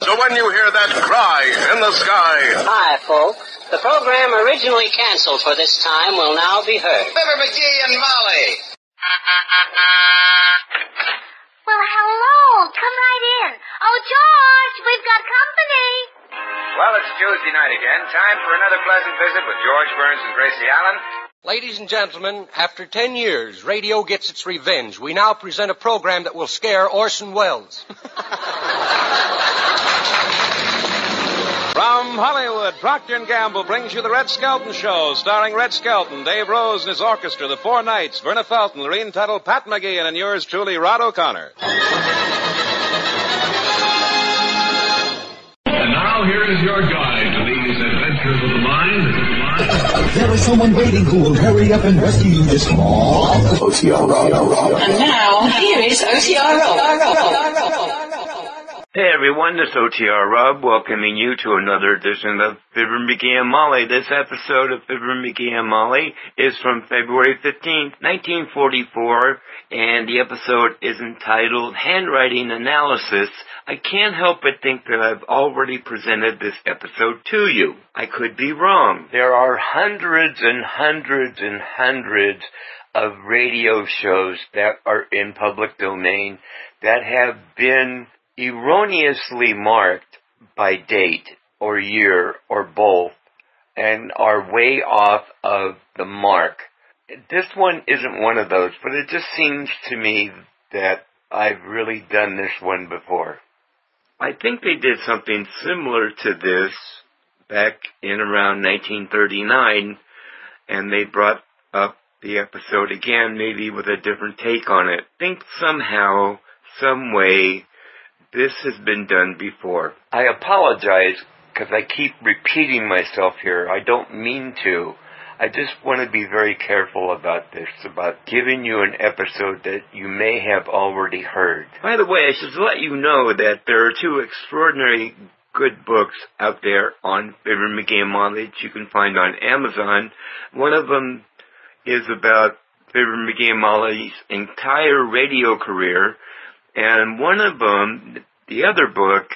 So when you hear that cry in the sky, Hi, folks. The program originally canceled for this time will now be heard. Fibber McGee and Molly. Well, hello. Come right in. Oh, George, we've got company. Well, it's Tuesday night again. Time for another pleasant visit with George Burns and Gracie Allen. Ladies and gentlemen, after ten years, radio gets its revenge. We now present a program that will scare Orson Welles. From Hollywood, Procter & Gamble brings you the Red Skelton Show, starring Red Skelton, Dave Rose and his orchestra, the Four Knights, Verna Felton, Lurene Tuttle, Pat McGee, and yours truly, Rod O'Connor. And now here is your guide to these adventures of the mind. There is someone waiting who will hurry up and rescue you this small OTR And now, here is OTR Rob. Hey everyone, this is OTR Rob welcoming you to another edition of Fibber McGee and Molly. This episode of Fibber McGee and Molly is from February 15th, 1944, and the episode is entitled Handwriting Analysis. I can't help but think that I've already presented this episode to you. I could be wrong. There are hundreds and hundreds and hundreds of radio shows that are in public domain that have been erroneously marked by date or year or both and are way off of the mark. This one isn't one of those, but it just seems to me that I've really done this one before. I think they did something similar to this back in around 1939 and they brought up the episode again, maybe with a different take on it. think somehow, some way, this has been done before. I apologize because I keep repeating myself here. I don't mean to. I just want to be very careful about this, about giving you an episode that you may have already heard. By the way, I should let you know that there are two extraordinary good books out there on and Molly that you can find on Amazon. One of them is about Fibber McGee Molly's entire radio career, and one of them, the other book,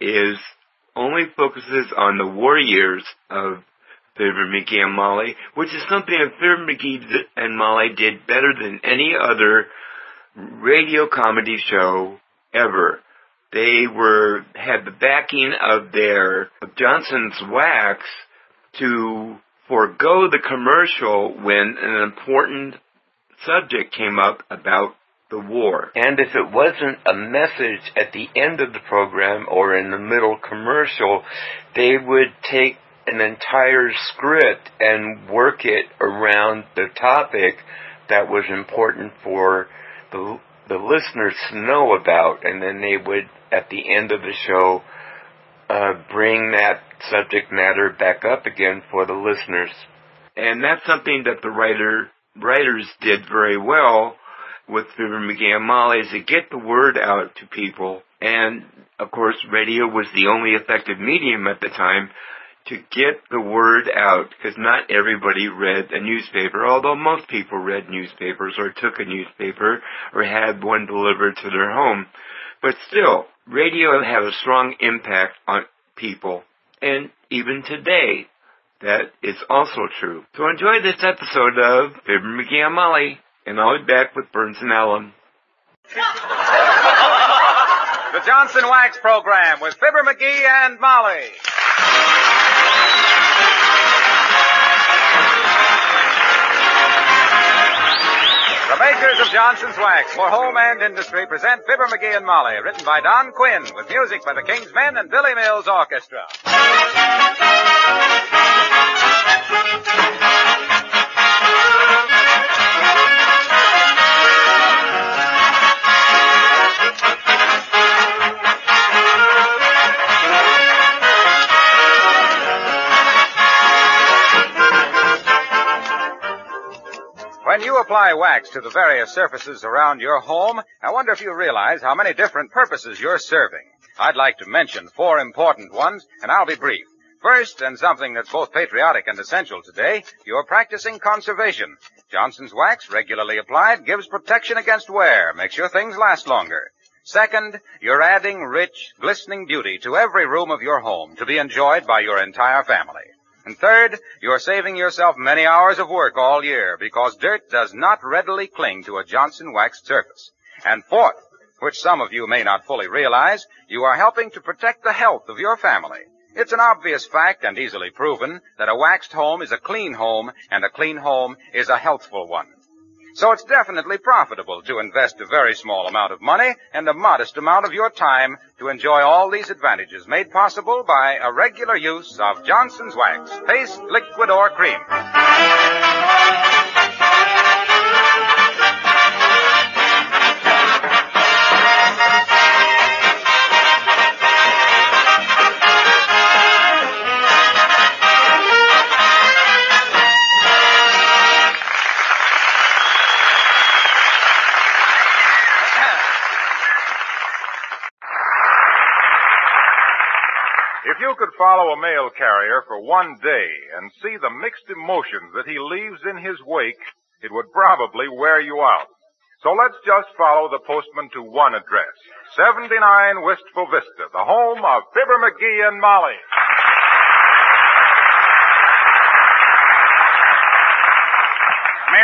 is only focuses on the war years of Fibber McGee and Molly, which is something that Fibber McGee and Molly did better than any other radio comedy show ever. They were had the backing of their of Johnson's Wax to forego the commercial when an important subject came up about the war. And if it wasn't a message at the end of the program or in the middle commercial, they would take an entire script and work it around the topic that was important for the the listeners to know about, and then they would, at the end of the show, uh, bring that subject matter back up again for the listeners. And that's something that the writer writers did very well with Fibber McGee is to get the word out to people. And of course, radio was the only effective medium at the time to get the word out because not everybody read a newspaper, although most people read newspapers or took a newspaper or had one delivered to their home. But still, radio had a strong impact on people. And even today, that is also true. So enjoy this episode of Fibber McGee Molly, and I'll be back with Burns and Allen. The Johnson Wax Program with Fibber McGee and Molly. The makers of Johnson's Wax for home and industry present Fibber McGee and Molly, written by Don Quinn, with music by the King's Men and Billy Mills Orchestra. When you apply wax to the various surfaces around your home, I wonder if you realize how many different purposes you're serving. I'd like to mention four important ones, and I'll be brief. First, and something that's both patriotic and essential today, you're practicing conservation. Johnson's wax, regularly applied, gives protection against wear, makes your things last longer. Second, you're adding rich, glistening beauty to every room of your home to be enjoyed by your entire family. And third, you're saving yourself many hours of work all year because dirt does not readily cling to a Johnson waxed surface. And fourth, which some of you may not fully realize, you are helping to protect the health of your family. It's an obvious fact and easily proven that a waxed home is a clean home and a clean home is a healthful one. So it's definitely profitable to invest a very small amount of money and a modest amount of your time to enjoy all these advantages made possible by a regular use of Johnson's Wax, paste, liquid, or cream. You could follow a mail carrier for one day and see the mixed emotions that he leaves in his wake, it would probably wear you out. So let's just follow the postman to one address. 79 Wistful Vista, the home of Fibber McGee and Molly.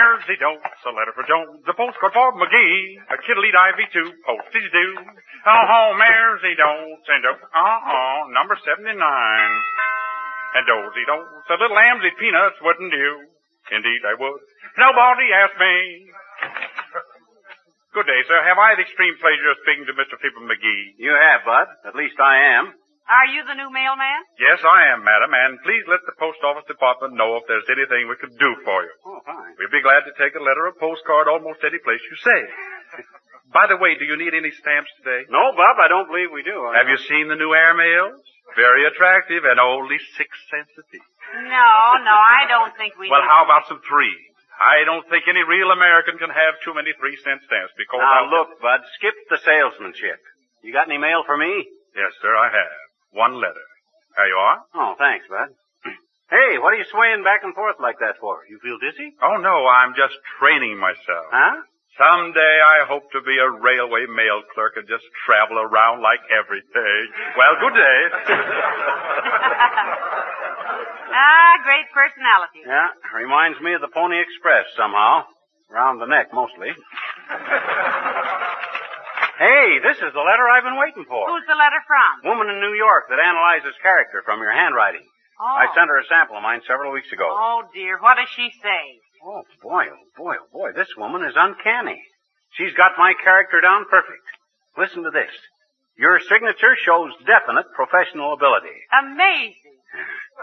Mares, Jones, a letter for Jones, a postcard for McGee, a kiddly ivy too, postage due. Uh-huh, oh, oh, Mares, Jones, and oh, oh, number 79. And dozy doze, a little lambsy peanuts, wouldn't you? Indeed I would. Nobody asked me. Good day, sir. Have I the extreme pleasure of speaking to Mr. Fibber McGee? You have, Bud. At least I am. Are you the new mailman? Yes, I am, madam, and please let the post office department know if there's anything we could do for you. Oh, fine. We'd be glad to take a letter or postcard almost any place you say. By the way, do you need any stamps today? No, Bob, I don't believe we do. Have you seen the new airmails? Very attractive and only six cents a piece. No, no, I don't think we Well, need how about some threes? I don't think any real American can have too many three cent stamps because Now I'll- look, Bud, skip the salesmanship. You got any mail for me? Yes, sir, I have. One letter. There you are. Oh, thanks, Bud. Hey, what are you swaying back and forth like that for? You feel dizzy? Oh no, I'm just training myself. Huh? Someday I hope to be a railway mail clerk and just travel around like everything. Well, good day. Ah, great personality. Yeah, reminds me of the Pony Express somehow. Round the neck, mostly. hey, this is the letter I've been waiting for. Who's the letter from? Woman in New York that analyzes character from your handwriting. Oh. I sent her a sample of mine several weeks ago. Oh, dear. What does she say? Oh, boy, oh, boy, oh, boy. This woman is uncanny. She's got my character down perfect. Listen to this. Your signature shows definite professional ability. Amazing.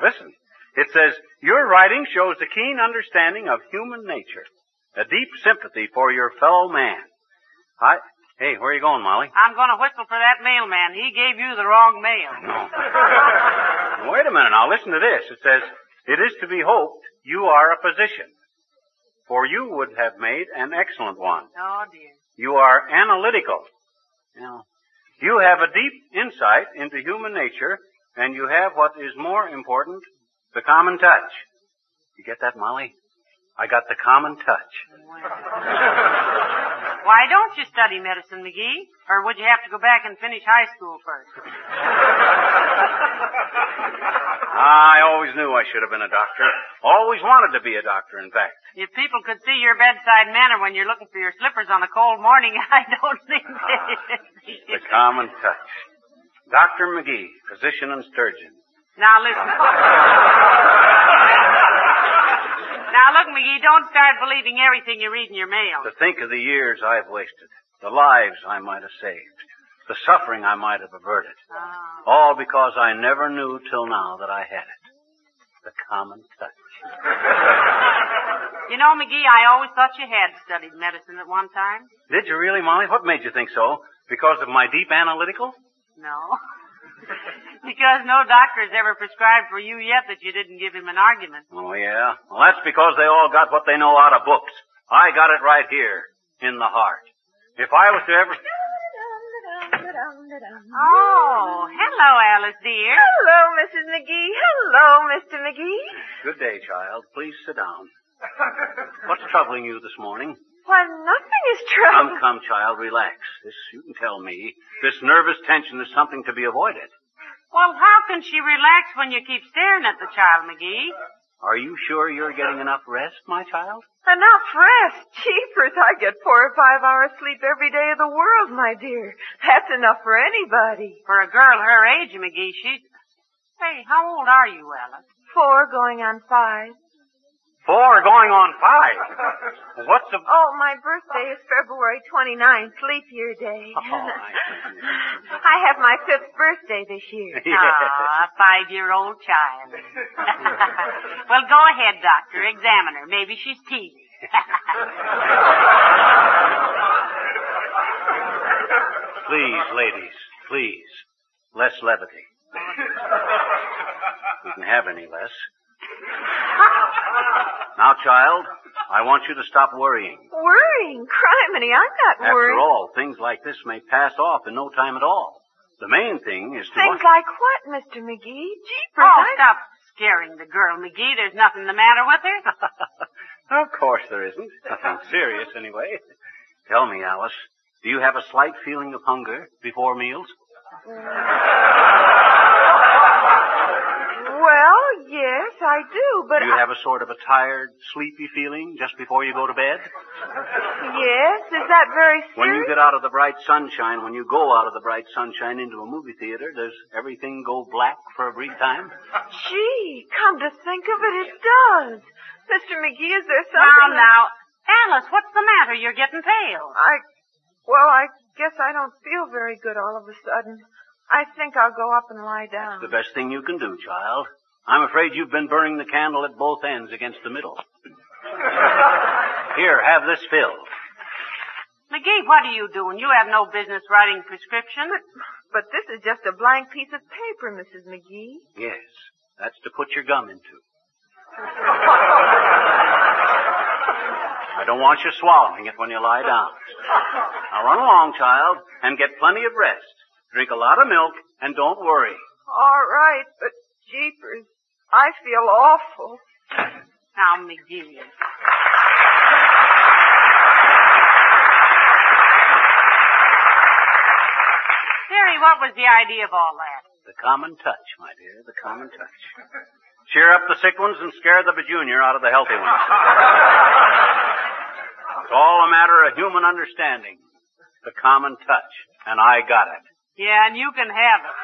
Listen. It says, your writing shows a keen understanding of human nature, a deep sympathy for your fellow man. I, hey, where are you going, Molly? I'm going to whistle for that mailman. He gave you the wrong mail. No. Wait a minute now, listen to this. It says, it is to be hoped you are a physician, for you would have made an excellent one. Oh, dear. You are analytical. Now, you have a deep insight into human nature, and you have what is more important, the common touch. You get that, Molly? I got the common touch. Why don't you study medicine, McGee? Or would you have to go back and finish high school first? I always knew I should have been a doctor. Always wanted to be a doctor, in fact. If people could see your bedside manner when you're looking for your slippers on a cold morning, I don't think they... The common touch. Dr. McGee, physician and sturgeon. Now listen. now look, McGee, don't start believing everything you read in your mail. To think of the years I've wasted, the lives I might have saved, the suffering I might have averted. Ah. All because I never knew till now that I had it. The common touch. You know, McGee, I always thought you had studied medicine at one time. Did you really, Molly? What made you think so? Because of my deep analytical? No. because no doctor has ever prescribed for you yet that you didn't give him an argument. Oh, yeah? Well, that's because they all got what they know out of books. I got it right here, in the heart. If I was to ever... Oh, hello, Alice dear. Hello, Mrs. McGee. Hello, Mr. McGee. Good day, child. Please sit down. What's troubling you this morning? Why, nothing, is trouble. Come, come, child, relax. This, you can tell me, this nervous tension is something to be avoided. Well, how can she relax when you keep staring at the child, McGee? Are you sure you're getting enough rest, my child? Enough rest. Jeepers, I get four or five hours sleep every day of the world, my dear. That's enough for anybody. For a girl her age, McGee, she's... Hey, how old are you, Alice? Four going on five. Four going on five. What's the... Oh, my birthday is February 29th, leap year day. Oh, I have my fifth birthday this year. Ah, a five-year-old child. well, go ahead, doctor. Examine her. Maybe she's teething. Please, ladies, please. Less levity. We can have any less. Now, child, I want you to stop worrying. Worrying? Criminy, I'm not After worried. After all, things like this may pass off in no time at all. The main thing is to... Things like what, Mr. McGee? Jeepers, Oh, I... stop scaring the girl, McGee. There's nothing the matter with her. Of course there isn't. Nothing serious, anyway. Tell me, Alice, do you have a slight feeling of hunger before meals? Well, yes, I do, but do you I... have a sort of a tired, sleepy feeling just before you go to bed? Yes, is that very When you get out of the bright sunshine, when you go out of the bright sunshine into a movie theater, does everything go black for a brief time? Gee, come to think of it, it does. Mr. McGee, is there Now, something... now. Alice, what's the matter? You're getting pale. I... Well, I guess I don't feel very good all of a sudden. I think I'll go up and lie down. The best thing you can do, child. I'm afraid you've been burning the candle at both ends against the middle. Here, have this filled. McGee, what are you doing? You have no business writing prescription. But this is just a blank piece of paper, Mrs. McGee. Yes, that's to put your gum into. I don't want you swallowing it when you lie down. Now run along, child, and get plenty of rest. Drink a lot of milk, and don't worry. All right, but jeepers, I feel awful. Now, McGee. Terry, what was the idea of all that? The common touch, my dear, the common touch. Cheer up the sick ones and scare the bajunior out of the healthy ones. It's all a matter of human understanding. The common touch. And I got it. Yeah, and you can have it.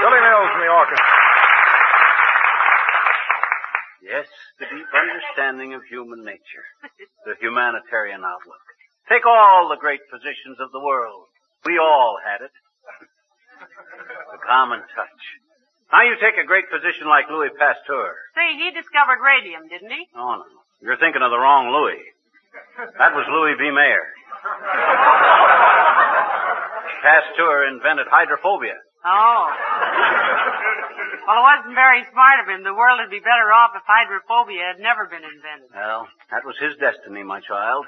Billy Mills in the orchestra. Yes, the deep understanding of human nature. The humanitarian outlook. Take all the great physicians of the world. We all had it. The common touch. Now you take a great physician like Louis Pasteur. Say, he discovered radium, didn't he? Oh, no. You're thinking of the wrong Louis. That was Louis B. Mayer. Pasteur invented hydrophobia. Oh. Well, it wasn't very smart of him. The world would be better off if hydrophobia had never been invented. Well, that was his destiny, my child.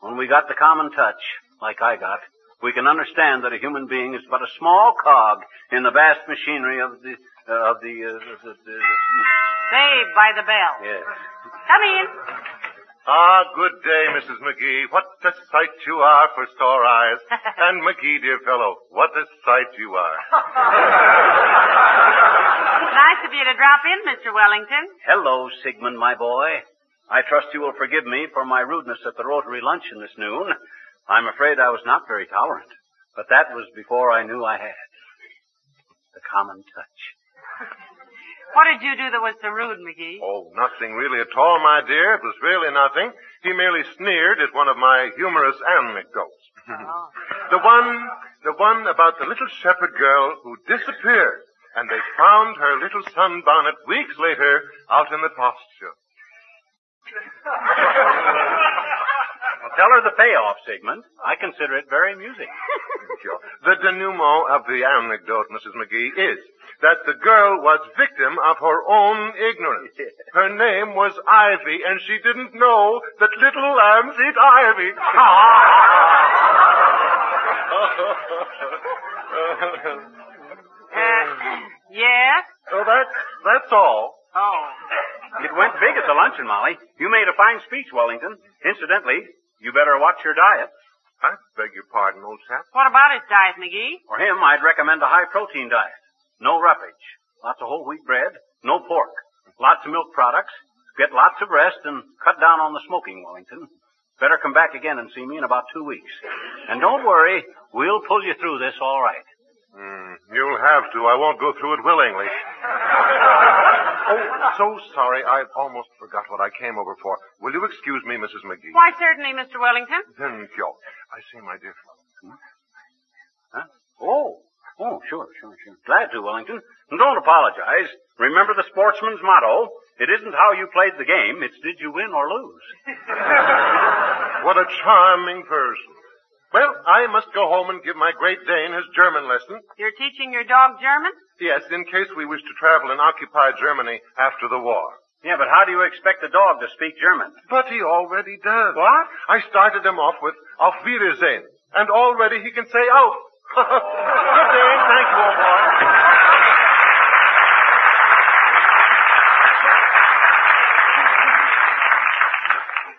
When we got the common touch, like I got, we can understand that a human being is but a small cog in the vast machinery of the, uh, of the, uh, the, the, the Saved by the bell. yes. Come in. Ah, good day, Mrs. McGee. What a sight you are for sore eyes. And McGee, dear fellow, what a sight you are. Nice of you to drop in, Mr. Wellington. Hello, Sigmund, my boy. I trust you will forgive me for my rudeness at the Rotary luncheon this noon. I'm afraid I was not very tolerant, but that was before I knew I had. The common touch. What did you do that was so rude, McGee? Oh, nothing really at all, my dear. It was really nothing. He merely sneered at one of my humorous anecdotes. Oh. The one, the one about the little shepherd girl who disappeared, and they found her little sunbonnet weeks later out in the pasture. Well, tell her the payoff, Sigmund. I consider it very amusing. Sure. The denouement of the anecdote, Mrs. McGee, is that the girl was victim of her own ignorance. Her name was Ivy, and she didn't know that little lambs eat ivy. Uh, yes? so that's, that's all. Oh. It went big at the luncheon, Molly. You made a fine speech, Wellington. Incidentally, you better watch your diet. I beg your pardon, old chap. What about his diet, McGee? For him, I'd recommend a high protein diet. No roughage. Lots of whole wheat bread. No pork. Lots of milk products. Get lots of rest and cut down on the smoking, Wellington. Better come back again and see me in about two weeks. And don't worry, we'll pull you through this all right. Mm, you'll have to. I won't go through it willingly. oh, so sorry. I almost forgot what I came over for. Will you excuse me, Mrs. McGee? Why, certainly, Mr. Wellington. Thank you. I see, my dear fellow. Huh? Oh, oh, sure, sure, sure. Glad to, Wellington. And don't apologize. Remember the sportsman's motto. It isn't how you played the game, it's did you win or lose. what a charming person. Well, I must go home and give my Great Dane his German lesson. You're teaching your dog German? Yes, in case we wish to travel and occupy Germany after the war. Yeah, but how do you expect the dog to speak German? But he already does. What? I started him off with Auf Wiedersehen, and already he can say Auf. Good day, thank you, old boy.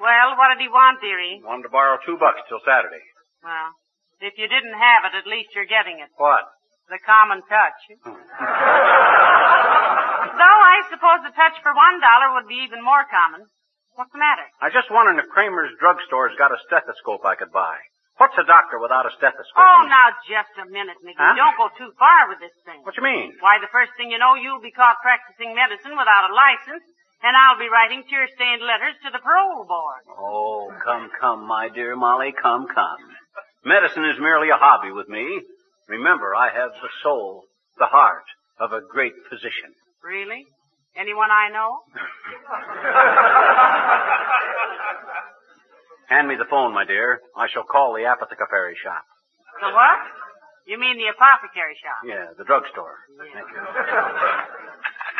Well, what did he want, dearie? Wanted to borrow two bucks till Saturday. Well, if you didn't have it, at least you're getting it. What? The common touch. Hmm. Though I suppose the touch for one dollar would be even more common. What's the matter? I just wondering if Kramer's drugstore's got a stethoscope I could buy. What's a doctor without a stethoscope? Oh, now just a minute, Mickey. Huh? Don't go too far with this thing. What you mean? Why, the first thing you know, you'll be caught practicing medicine without a license, and I'll be writing tear-stained letters to the parole board. Oh, come, come, my dear Molly, come, come. Medicine is merely a hobby with me. Remember, I have the soul, the heart of a great physician. Really? Anyone I know? Hand me the phone, my dear. I shall call the apothecary shop. The what? You mean the apothecary shop? Yeah, the drugstore. Thank you.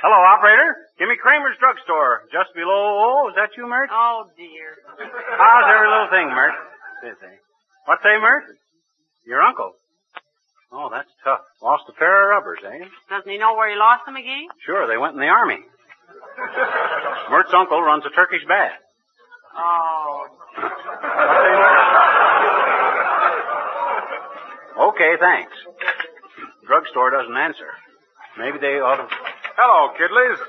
Hello, operator. Give me Kramer's drugstore. Just below. Oh, is that you, Myrt? Oh, dear. Ah, How's every little thing, Myrt? Busy. Eh? What say, Myrt? Your uncle. Oh, that's tough. Lost a pair of rubbers, eh? Doesn't he know where he lost them, McGee? Sure, they went in the army. Myrt's uncle runs a Turkish bath. Oh. Okay, thanks. Drugstore doesn't answer. Maybe they ought to. Hello, kidleys.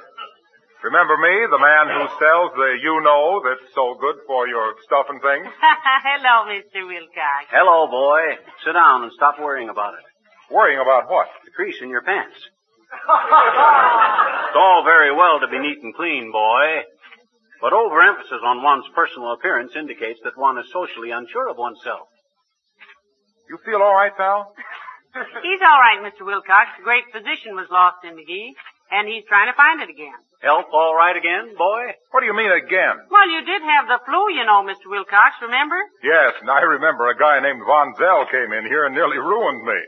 Remember me, the man who sells the you-know that's so good for your stuff and things? Hello, Mr. Wilcox. Hello, boy. Sit down and stop worrying about it. Worrying about what? The crease in your pants. it's all very well to be neat and clean, boy. But overemphasis on one's personal appearance indicates that one is socially unsure of oneself. You feel all right, pal? He's all right, Mr. Wilcox. The great physician was lost in McGee, and he's trying to find it again. Health all right again, boy? What do you mean again? Well, you did have the flu, you know, Mr. Wilcox, remember? Yes, and I remember a guy named Von Zell came in here and nearly ruined me.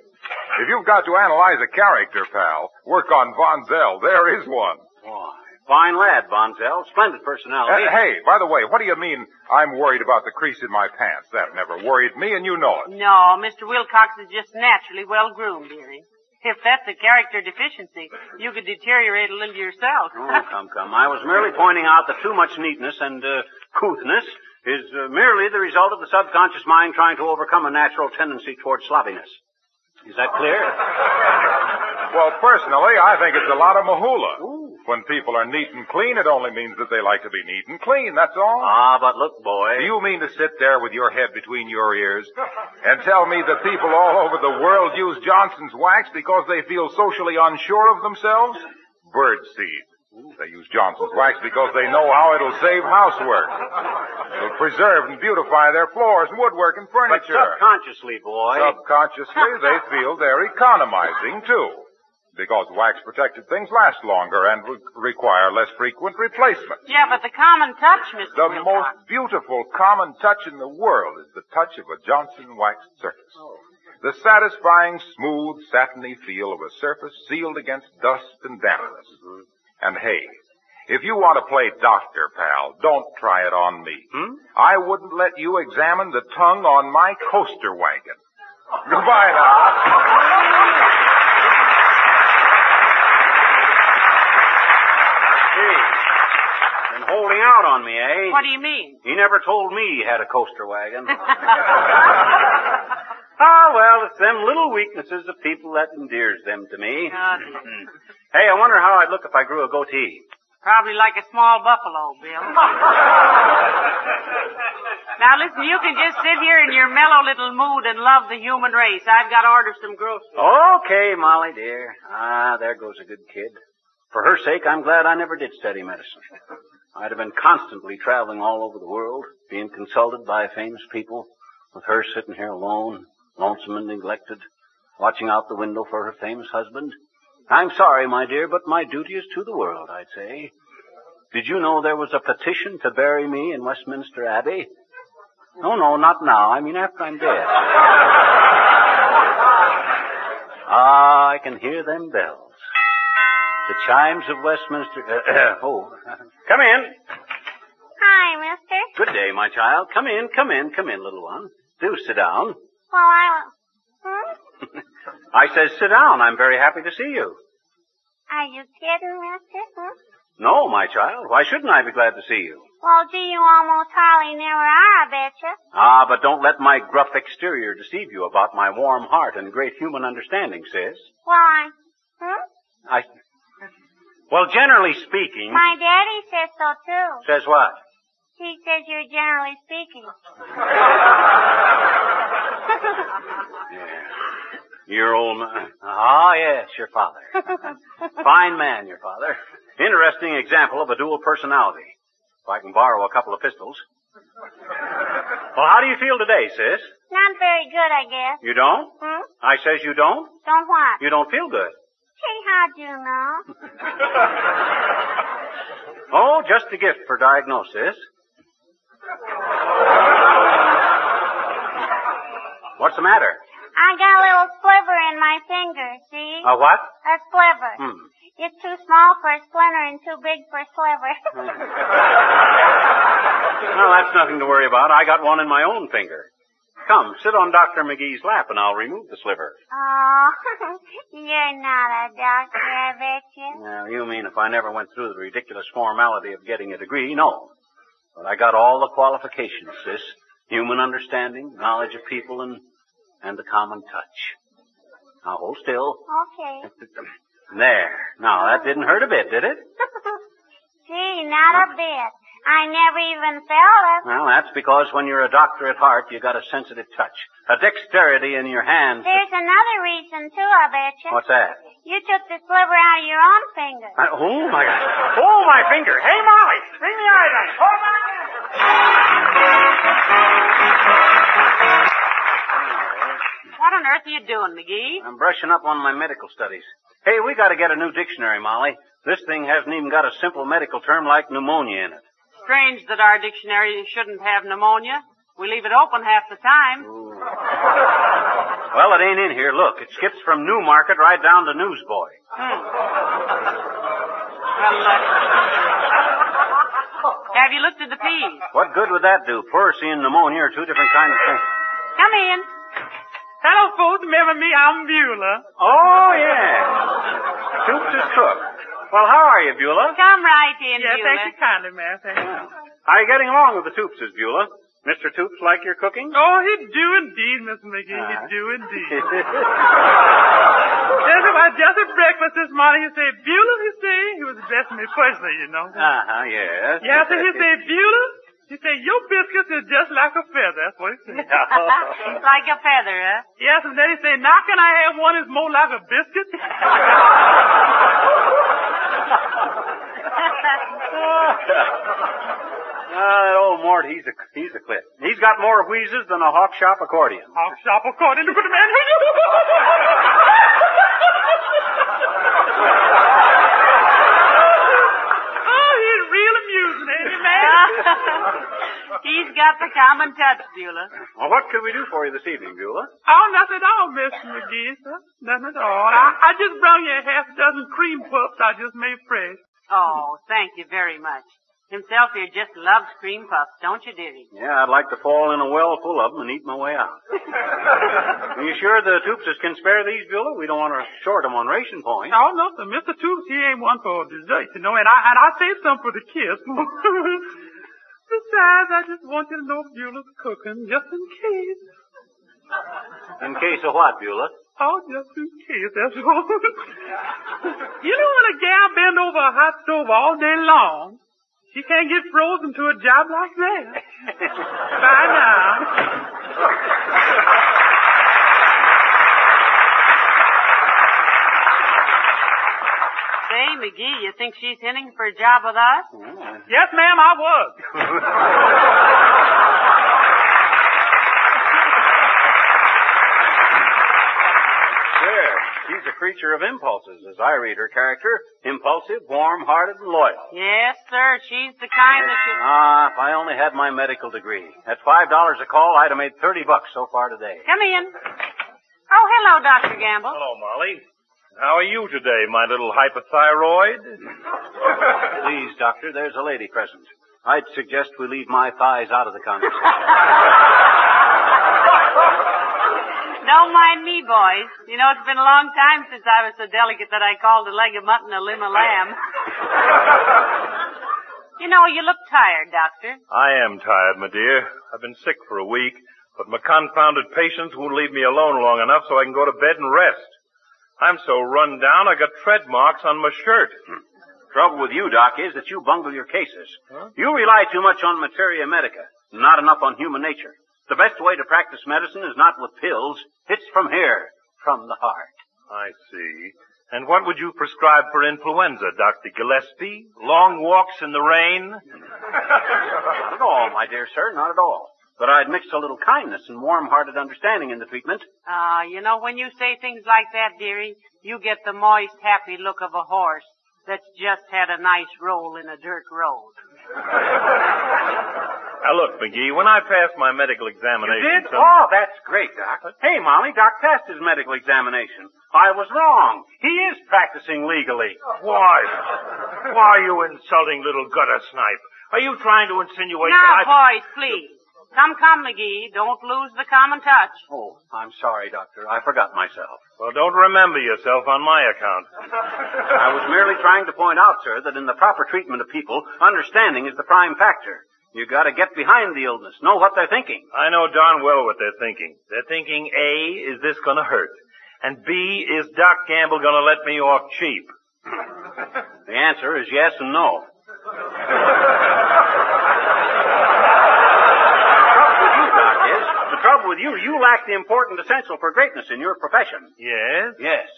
If you've got to analyze a character, pal, work on Von Zell. There is one. Why, fine lad, Von Zell. Splendid personality. Uh, hey, by the way, what do you mean I'm worried about the crease in my pants? That never worried me, and you know it. No, Mr. Wilcox is just naturally well groomed, dearie. If that's a character deficiency, you could deteriorate a little yourself. oh, come, come. I was merely pointing out that too much neatness and uh, couthness is uh, merely the result of the subconscious mind trying to overcome a natural tendency toward sloppiness. Is that clear? Well, personally, I think it's a lot of mahula. When people are neat and clean, it only means that they like to be neat and clean, that's all. Ah, but look, boy. Do you mean to sit there with your head between your ears and tell me that people all over the world use Johnson's wax because they feel socially unsure of themselves? Birdseed. They use Johnson's wax because they know how it'll save housework. It'll preserve and beautify their floors and woodwork and furniture. But subconsciously, boy. Subconsciously, they feel they're economizing too. Because wax protected things last longer and re- require less frequent replacement. Yeah, but the common touch, Mr. The Wilcox. most beautiful common touch in the world is the touch of a Johnson waxed surface. Oh. The satisfying, smooth, satiny feel of a surface sealed against dust and dampness. And hey, if you want to play doctor, pal, don't try it on me. Hmm? I wouldn't let you examine the tongue on my coaster wagon. Goodbye now. out on me, eh? What do you mean? He never told me he had a coaster wagon. Ah, well, it's them little weaknesses of people that endears them to me. Hey, I wonder how I'd look if I grew a goatee. probably like a small buffalo, Bill. now listen, you can just sit here in your mellow little mood and love the human race. I've got to order some groceries. Okay, Molly dear. Ah, there goes a good kid. For her sake, I'm glad I never did study medicine. I'd have been constantly traveling all over the world, being consulted by famous people, with her sitting here alone, lonesome and neglected, watching out the window for her famous husband. I'm sorry, my dear, but my duty is to the world, I'd say. Did you know there was a petition to bury me in Westminster Abbey? No, no, not now. I mean after I'm dead. Ah, I can hear them bells. The chimes of Westminster. oh, come in. Hi, mister. Good day, my child. Come in, come in, come in, little one. Do sit down. Well, I. Hmm? I says sit down. I'm very happy to see you. Are you kidding, mister? Hmm? No, my child. Why shouldn't I be glad to see you? Well, gee, you almost hardly never are, I betcha. Ah, but don't let my gruff exterior deceive you about my warm heart and great human understanding, sis. Well, I... Hmm? I. Well, generally speaking. My daddy says so, too. Says what? He says you're generally speaking. yeah. Your old man. Ah, yes, your father. Fine man, your father. Interesting example of a dual personality. If I can borrow a couple of pistols. Well, how do you feel today, sis? Not very good, I guess. You don't? Hmm? I says you don't? Don't what? You don't feel good. How'd you know? Oh, just a gift for diagnosis. What's the matter? I got a little sliver in my finger, see? A what? A sliver. Hmm. It's too small for a splinter and too big for a sliver. Well, that's nothing to worry about. I got one in my own finger. Come, sit on Dr. McGee's lap and I'll remove the sliver. oh, you're not a doctor, I bet you. Now, you mean if I never went through the ridiculous formality of getting a degree? No. But I got all the qualifications, sis. Human understanding, knowledge of people, and, and the common touch. Now, hold still. Okay. There. Now, that didn't hurt a bit, did it? Gee, not a bit. I never even felt it. Well, that's because when you're a doctor at heart, you got a sensitive touch. A dexterity in your hands. There's another reason, too, I bet you. What's that? You took the sliver out of your own finger. I- oh, my God. Oh, my finger. Hey, Molly, bring the iodine. Hold on. What on earth are you doing, McGee? I'm brushing up on my medical studies. Hey, we got to get a new dictionary, Molly. This thing hasn't even got a simple medical term like pneumonia in it. Strange that our dictionary shouldn't have pneumonia. We leave it open half the time. Well, it ain't in here. Look, it skips from Newmarket right down to Newsboy. Hmm. Well, uh, have you looked at the peas? What good would that do? Pleurisy and pneumonia are two different kinds of things. Come in. Hello, folks. Remember me? I'm Beulah. Oh, yeah. Toops is cook. Well, how are you, Beulah? Come right in, Yeah, Beulah. thank you kindly, ma'am. Thank you. How are you getting along with the Toopses, Beulah? Mr. Toops like your cooking? Oh, he do indeed, Miss McGee. He Uh-huh. do indeed. Just about just at breakfast this morning, he say, Beulah, he say, he was addressing me personally, you know. Uh-huh, yes. Yeah, so he say, Beulah, he say, your biscuits is just like a feather. That's what he said. It's like a feather, huh? Yes, and then he say, now can I have one that's more like a biscuit? Ah, that old Mort, he's a he's a clip. He's got more wheezes than a hawk shop accordion. Hawk shop according to the man. oh, he's real amusing, ain't he, man? He's got the common touch, Beulah. Well, what can we do for you this evening, Beulah? Oh, nothing at all, Miss McGee, sir. Nothing at all. I, I just brought you a half dozen cream puffs I just made fresh. Oh, thank you very much. Himself here just loves cream puffs, don't you, dearie? Yeah, I'd like to fall in a well full of them and eat my way out. Are you sure the Toopses can spare these, Beulah? We don't want to short them on ration points. Oh, no, sir. Mr. Toops, he ain't one for dessert, you know, and I, and I saved some for the kids. Besides, I just want you to know if Beulah's cooking, just in case. In case of what, Beulah? Oh, just in case, that's all. you know when a gal bend over a hot stove all day long, she can't get frozen to a job like that. Bye now. Say, McGee, you think she's hinting for a job with us? Yes, ma'am, I would. There. She's a creature of impulses, as I read her character. Impulsive, warm-hearted, and loyal. Yes, sir. She's the kind that you... Ah, if I only had my medical degree. At five dollars a call, I'd have made thirty bucks so far today. Come in. Oh, hello, Dr. Gamble. Hello, Molly. How are you today, my little hypothyroid? Please, doctor, there's a lady present. I'd suggest we leave my thighs out of the conversation. Don't mind me, boys. You know, it's been a long time since I was so delicate that I called a leg of mutton a limb of lamb. you know, you look tired, Doctor. I am tired, my dear. I've been sick for a week, but my confounded patients won't leave me alone long enough so I can go to bed and rest. I'm so run down, I got tread marks on my shirt. Hmm. Trouble with you, Doc, is that you bungle your cases. You rely too much on materia medica, not enough on human nature. The best way to practice medicine is not with pills. It's from here, from the heart. I see. And what would you prescribe for influenza, Dr. Gillespie? Long walks in the rain? Not at all, my dear sir, not at all. But I'd mix a little kindness and warm-hearted understanding in the treatment. Ah, you know, when you say things like that, dearie, you get the moist, happy look of a horse that's just had a nice roll in a dirt road. Now look, McGee, when I passed my medical examination... You did? some- Oh, that's great, Doc. Hey, Molly, Doc passed his medical examination. I was wrong. He is practicing legally. Why? Why are you insulting little gutter snipe? Are you trying to insinuate now, that I... boys, please. Come, come, McGee. Don't lose the common touch. Oh, I'm sorry, Doctor. I forgot myself. Well, don't remember yourself on my account. I was merely trying to point out, sir, that in the proper treatment of people, understanding is the prime factor. You gotta get behind the illness, know what they're thinking. I know darn well what they're thinking. They're thinking, A, is this gonna hurt? And B, is Doc Gamble gonna let me off cheap? The answer is yes and no. With you, you lack the important essential for greatness in your profession. Yes? Yes,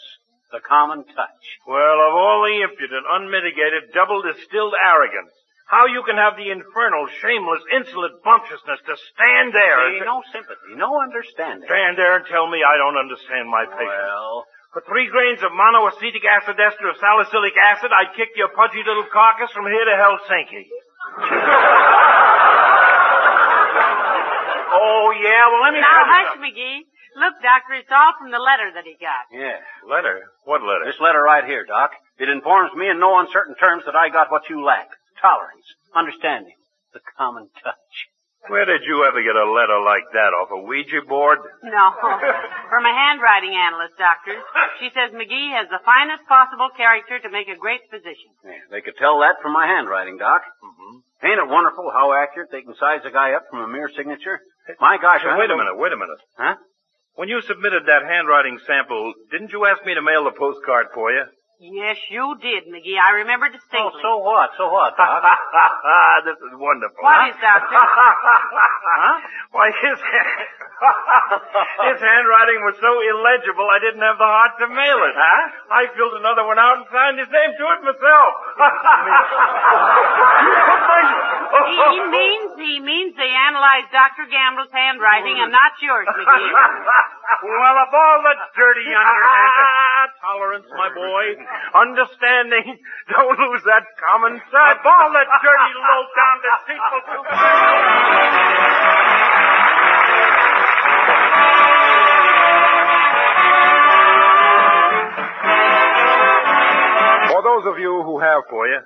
the common touch. Well, of all the impudent, unmitigated, double distilled arrogance, how you can have the infernal, shameless, insolent bumptiousness to stand there See, and no sympathy, no understanding. stand there and tell me I don't understand my patients. Well, For three grains of monoacetic acid ester of salicylic acid, I'd kick your pudgy little carcass from here to Helsinki. oh yeah, well let me Now, tell you hush, McGee. Look, Doctor, it's all from the letter that he got. Yeah. Letter? What letter? This letter right here, Doc. It informs me in no uncertain terms that I got what you lack. Tolerance, understanding, the common touch. Where did you ever get a letter like that off a Ouija board? No. From a handwriting analyst, Doctor. She says McGee has the finest possible character to make a great physician. Yeah, they could tell that from my handwriting, Doc. Mm-hmm. Ain't it wonderful how accurate they can size a guy up from a mere signature? My gosh, I wait a don't- minute, wait a minute. Huh? When you submitted that handwriting sample, didn't you ask me to mail the postcard for you? Yes, you did, McGee. I remember distinctly. Oh, so what? So what, Doc? this is wonderful. What huh? is, Doctor? huh? Why, his, his handwriting was so illegible I didn't have the heart to mail it. Huh? I filled another one out and signed his name to it myself. he, he means he means they analyzed Dr. Gamble's handwriting and not yours, McGee. well, of all the dirty underhanded tolerance, my boy, understanding, don't lose that common sense. Of all the dirty, low-down, deceitful... For those of you who have for you,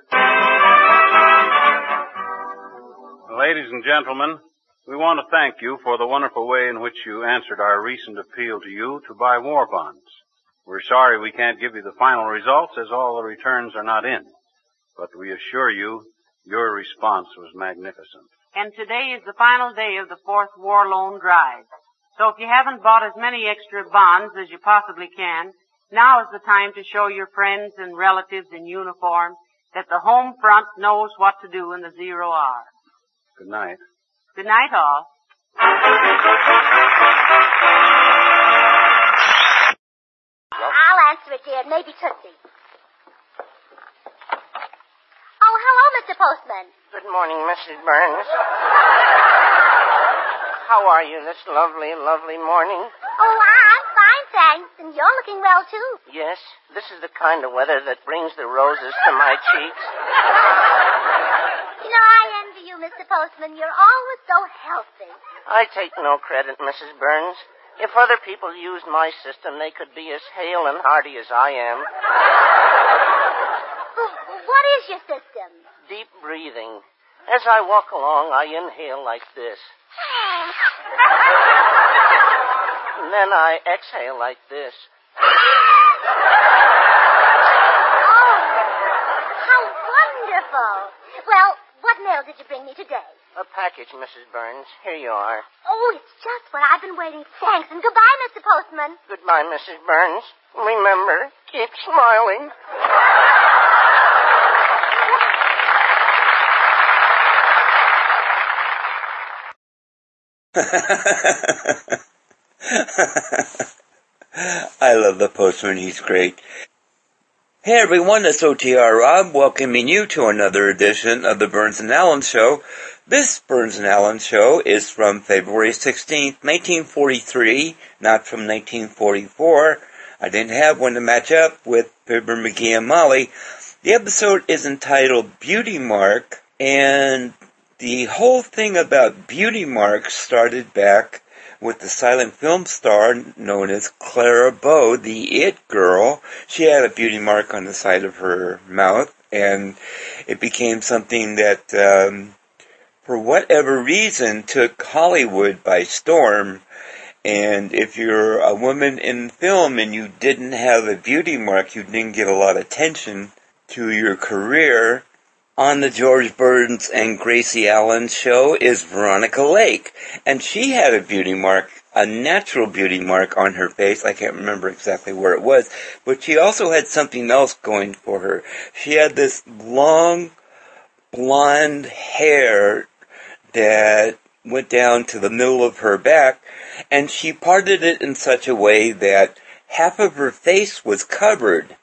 Ladies and gentlemen, we want to thank you for the wonderful way in which you answered our recent appeal to you to buy war bonds. We're sorry we can't give you the final results as all the returns are not in. But we assure you, your response was magnificent. And today is the final day of the fourth war loan drive. So if you haven't bought as many extra bonds as you possibly can, now is the time to show your friends and relatives in uniform that the home front knows what to do in the zero hour. Good night. Good night, all. I'll answer it, dear. Maybe Tootsie. Oh, hello, Mr. Postman. Good morning, Mrs. Burns. How are you this lovely, lovely morning? Oh, I'm fine, thanks. And you're looking well, too. Yes, this is the kind of weather that brings the roses to my cheeks. You know, I envy you, Mr. Postman. You're always so healthy. I take no credit, Mrs. Burns. If other people used my system, they could be as hale and hearty as I am. What is your system? Deep breathing. As I walk along, I inhale like this. And then I exhale like this. Oh, how wonderful. Well, what mail did you bring me today? A package, Mrs. Burns. Here you are. Oh, it's just what I've been waiting. For thanks, and goodbye, Mr. Postman. Goodbye, Mrs. Burns. Remember, keep smiling. I love the postman. He's great. Hey everyone, it's OTR Rob welcoming you to another edition of the Burns and Allen Show. This Burns and Allen Show is from February 16th, 1943, not from 1944. I didn't have one to match up with Fibber McGee and Molly. The episode is entitled Beauty Mark, and the whole thing about beauty marks started back with the silent film star known as Clara Bow, the It Girl. She had a beauty mark on the side of her mouth, and it became something that, um, for whatever reason, took Hollywood by storm. And if you're a woman in film and you didn't have a beauty mark, you didn't get a lot of attention to your career. On the George Burns and Gracie Allen show is Veronica Lake. And she had a beauty mark, a natural beauty mark on her face. I can't remember exactly where it was. But she also had something else going for her. She had this long blonde hair that went down to the middle of her back. And she parted it in such a way that half of her face was covered.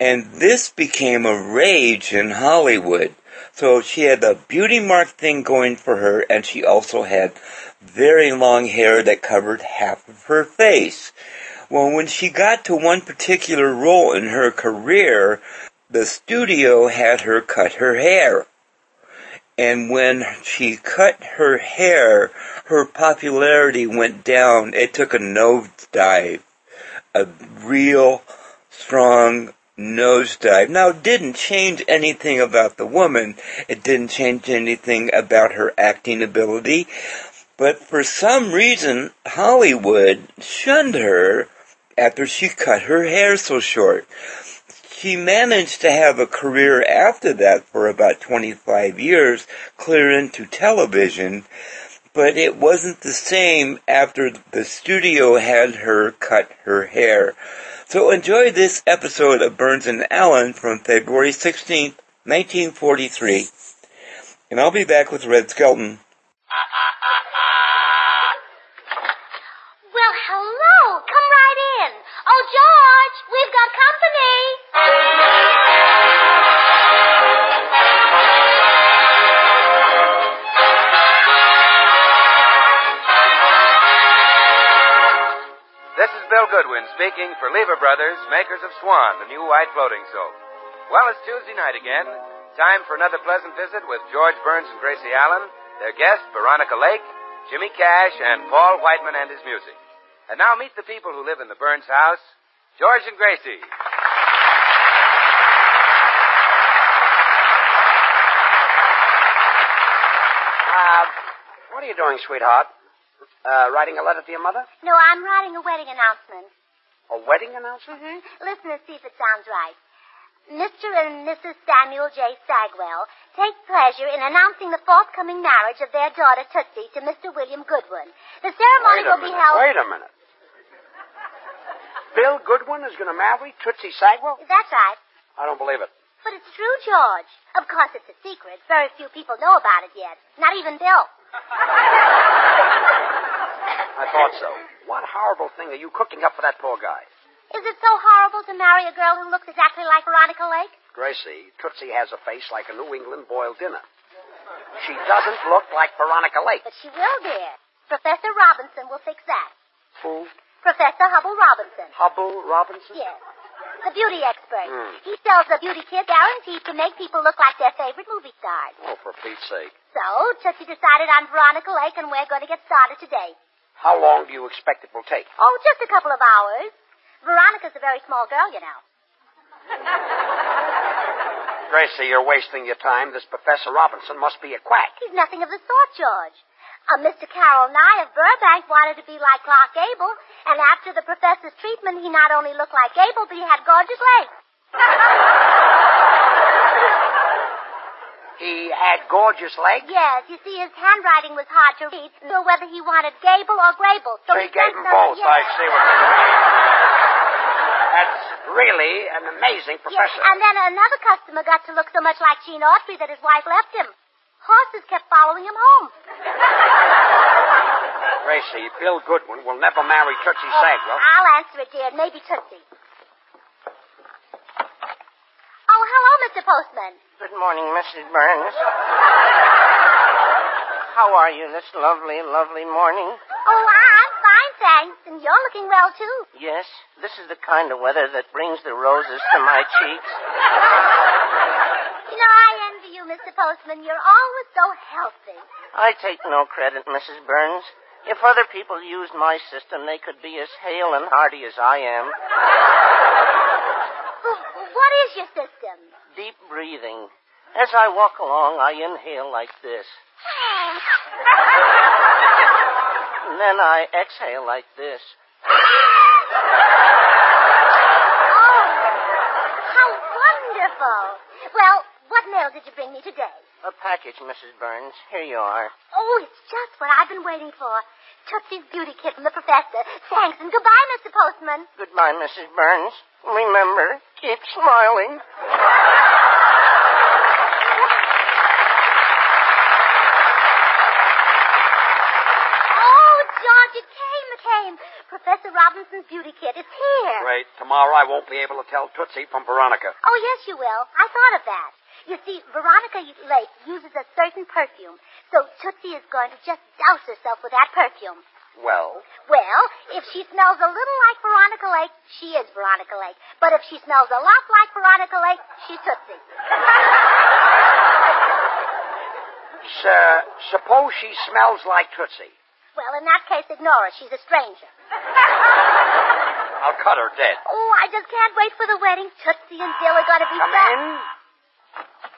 And this became a rage in Hollywood. So she had the beauty mark thing going for her, and she also had very long hair that covered half of her face. Well, when she got to one particular role in her career, the studio had her cut her hair. And when she cut her hair, her popularity went down. It took a nosedive. A real strong nosedive. Now, it didn't change anything about the woman. It didn't change anything about her acting ability. But for some reason, Hollywood shunned her after she cut her hair so short. She managed to have a career after that for about 25 years, clear into television, but it wasn't the same after the studio had her cut her hair. So enjoy this episode of Burns and Allen from February 16th, 1943. And I'll be back with Red Skelton. Well, hello. Come right in. Oh, George, we've got company. This is Bill Goodwin speaking for Lever Brothers, makers of Swan, the new white floating soap. Well, it's Tuesday night again. Time for another pleasant visit with George Burns and Gracie Allen, their guest, Veronica Lake, Jimmy Cash, and Paul Whiteman and his music. And now meet the people who live in the Burns house, George and Gracie. Uh, what are you doing, sweetheart? Uh, writing a letter to your mother? No, I'm writing a wedding announcement. A wedding announcement? Mm-hmm. Listen and see if it sounds right. Mr. and Mrs. Samuel J. Sagwell take pleasure in announcing the forthcoming marriage of their daughter Tootsie to Mr. William Goodwin. The ceremony will be held. Wait a minute. Bill Goodwin is going to marry Tootsie Sagwell? That's right. I don't believe it. But it's true, George. Of course, it's a secret. Very few people know about it yet. Not even Bill. I thought so. What horrible thing are you cooking up for that poor guy? Is it so horrible to marry a girl who looks exactly like Veronica Lake? Gracie, Tootsie has a face like a New England boiled dinner. She doesn't look like Veronica Lake. But she will, dear. Professor Robinson will fix that. Who? Professor Hubbell Robinson. Hubbell Robinson? Yes. The beauty expert. Hmm. He sells a beauty kit guaranteed to make people look like their favorite movie stars. Oh, for Pete's sake. So, Tootsie decided on Veronica Lake, and we're going to get started today. How long do you expect it will take? Oh, just a couple of hours. Veronica's a very small girl, you know. Gracie, you're wasting your time. This Professor Robinson must be a quack. He's nothing of the sort, George. Uh, Mr. Carroll Nye of Burbank wanted to be like Clark Gable, and after the professor's treatment, he not only looked like Gable, but he had gorgeous legs. He had gorgeous legs. Yes, you see, his handwriting was hard to read, so whether he wanted Gable or Grable. So So he gave them both. yes. I see what you mean. That's really an amazing Yes, professor. and then another customer got to look so much like Gene Autry that his wife left him. Horses kept following him home. Gracie, Bill Goodwin will never marry Tootsie Oh, Sagwell. I'll answer it, dear. Maybe Tootsie. Oh, hello, Mr. Postman. Good morning, Mrs. Burns. How are you this lovely, lovely morning? Oh, I- I'm fine, thanks. And you're looking well, too. Yes, this is the kind of weather that brings the roses to my cheeks. You know, I envy you, Mr. Postman. You're always so healthy. I take no credit, Mrs. Burns. If other people used my system, they could be as hale and hearty as I am. What is your system? Deep breathing. As I walk along, I inhale like this. And then I exhale like this. Oh, how wonderful. Well, what mail did you bring me today? A package, Mrs. Burns. Here you are. Oh, it's just what I've been waiting for. Tootsie's beauty kit from the professor. Thanks, and goodbye, Mr. Postman. Goodbye, Mrs. Burns. Remember, keep smiling. Oh, George, it came, it came. Professor Robinson's beauty kit is here. Great. Tomorrow I won't be able to tell Tootsie from Veronica. Oh, yes, you will. I thought of that. You see, Veronica Lake uses a certain perfume, so Tootsie is going to just douse herself with that perfume. Well, Well, if she smells a little like Veronica Lake, she is Veronica Lake. But if she smells a lot like Veronica Lake, she's Tootsie. sir, suppose she smells like Tootsie. Well, in that case, ignore her. She's a stranger. I'll cut her dead. Oh, I just can't wait for the wedding. Tootsie and Bill are going to be Come back. in.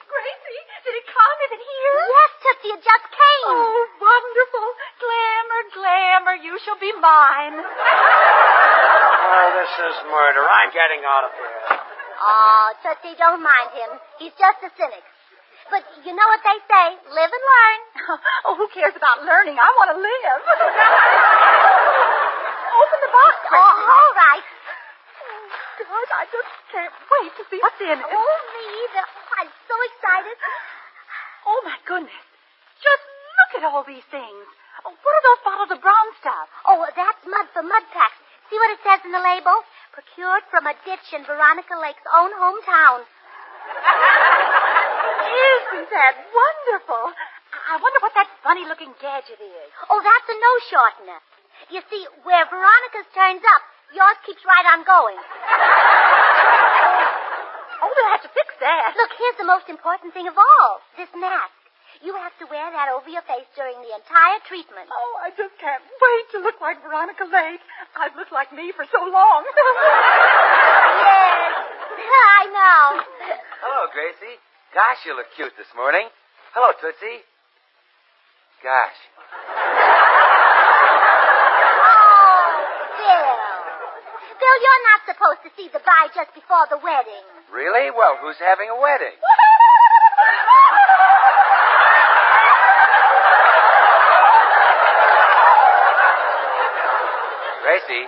Gracie, did it come? Is it here? Yes, Tootsie, it just came. Oh, wonderful. Glamour, glamour, you shall be mine. Oh, this is murder. I'm getting out of here. Oh, Tootsie, don't mind him. He's just a cynic. But you know what they say, live and learn. oh, who cares about learning? I want to live. Open the box, Oh, Gracie. all right. Oh, God, I just can't wait to see what's in it. Oh, me either. I'm so excited. Oh, my goodness. Just look at all these things. Oh, what are those bottles of brown stuff? Oh, that's mud for mud packs. See what it says in the label? Procured from a ditch in Veronica Lake's own hometown. Isn't that wonderful? I wonder what that funny looking gadget is. Oh, that's a no shortener. You see, where Veronica's turns up, yours keeps right on going. Oh, we'll have to fix that. Look, here's the most important thing of all this mask. You have to wear that over your face during the entire treatment. Oh, I just can't wait to look like Veronica Lake. I've looked like me for so long. yes, I know. Hello, Gracie. Gosh, you look cute this morning. Hello, Tootsie. gosh. Oh, Bill. Bill, you're not supposed to see the bride just before the wedding. Really? Well, who's having a wedding? Gracie,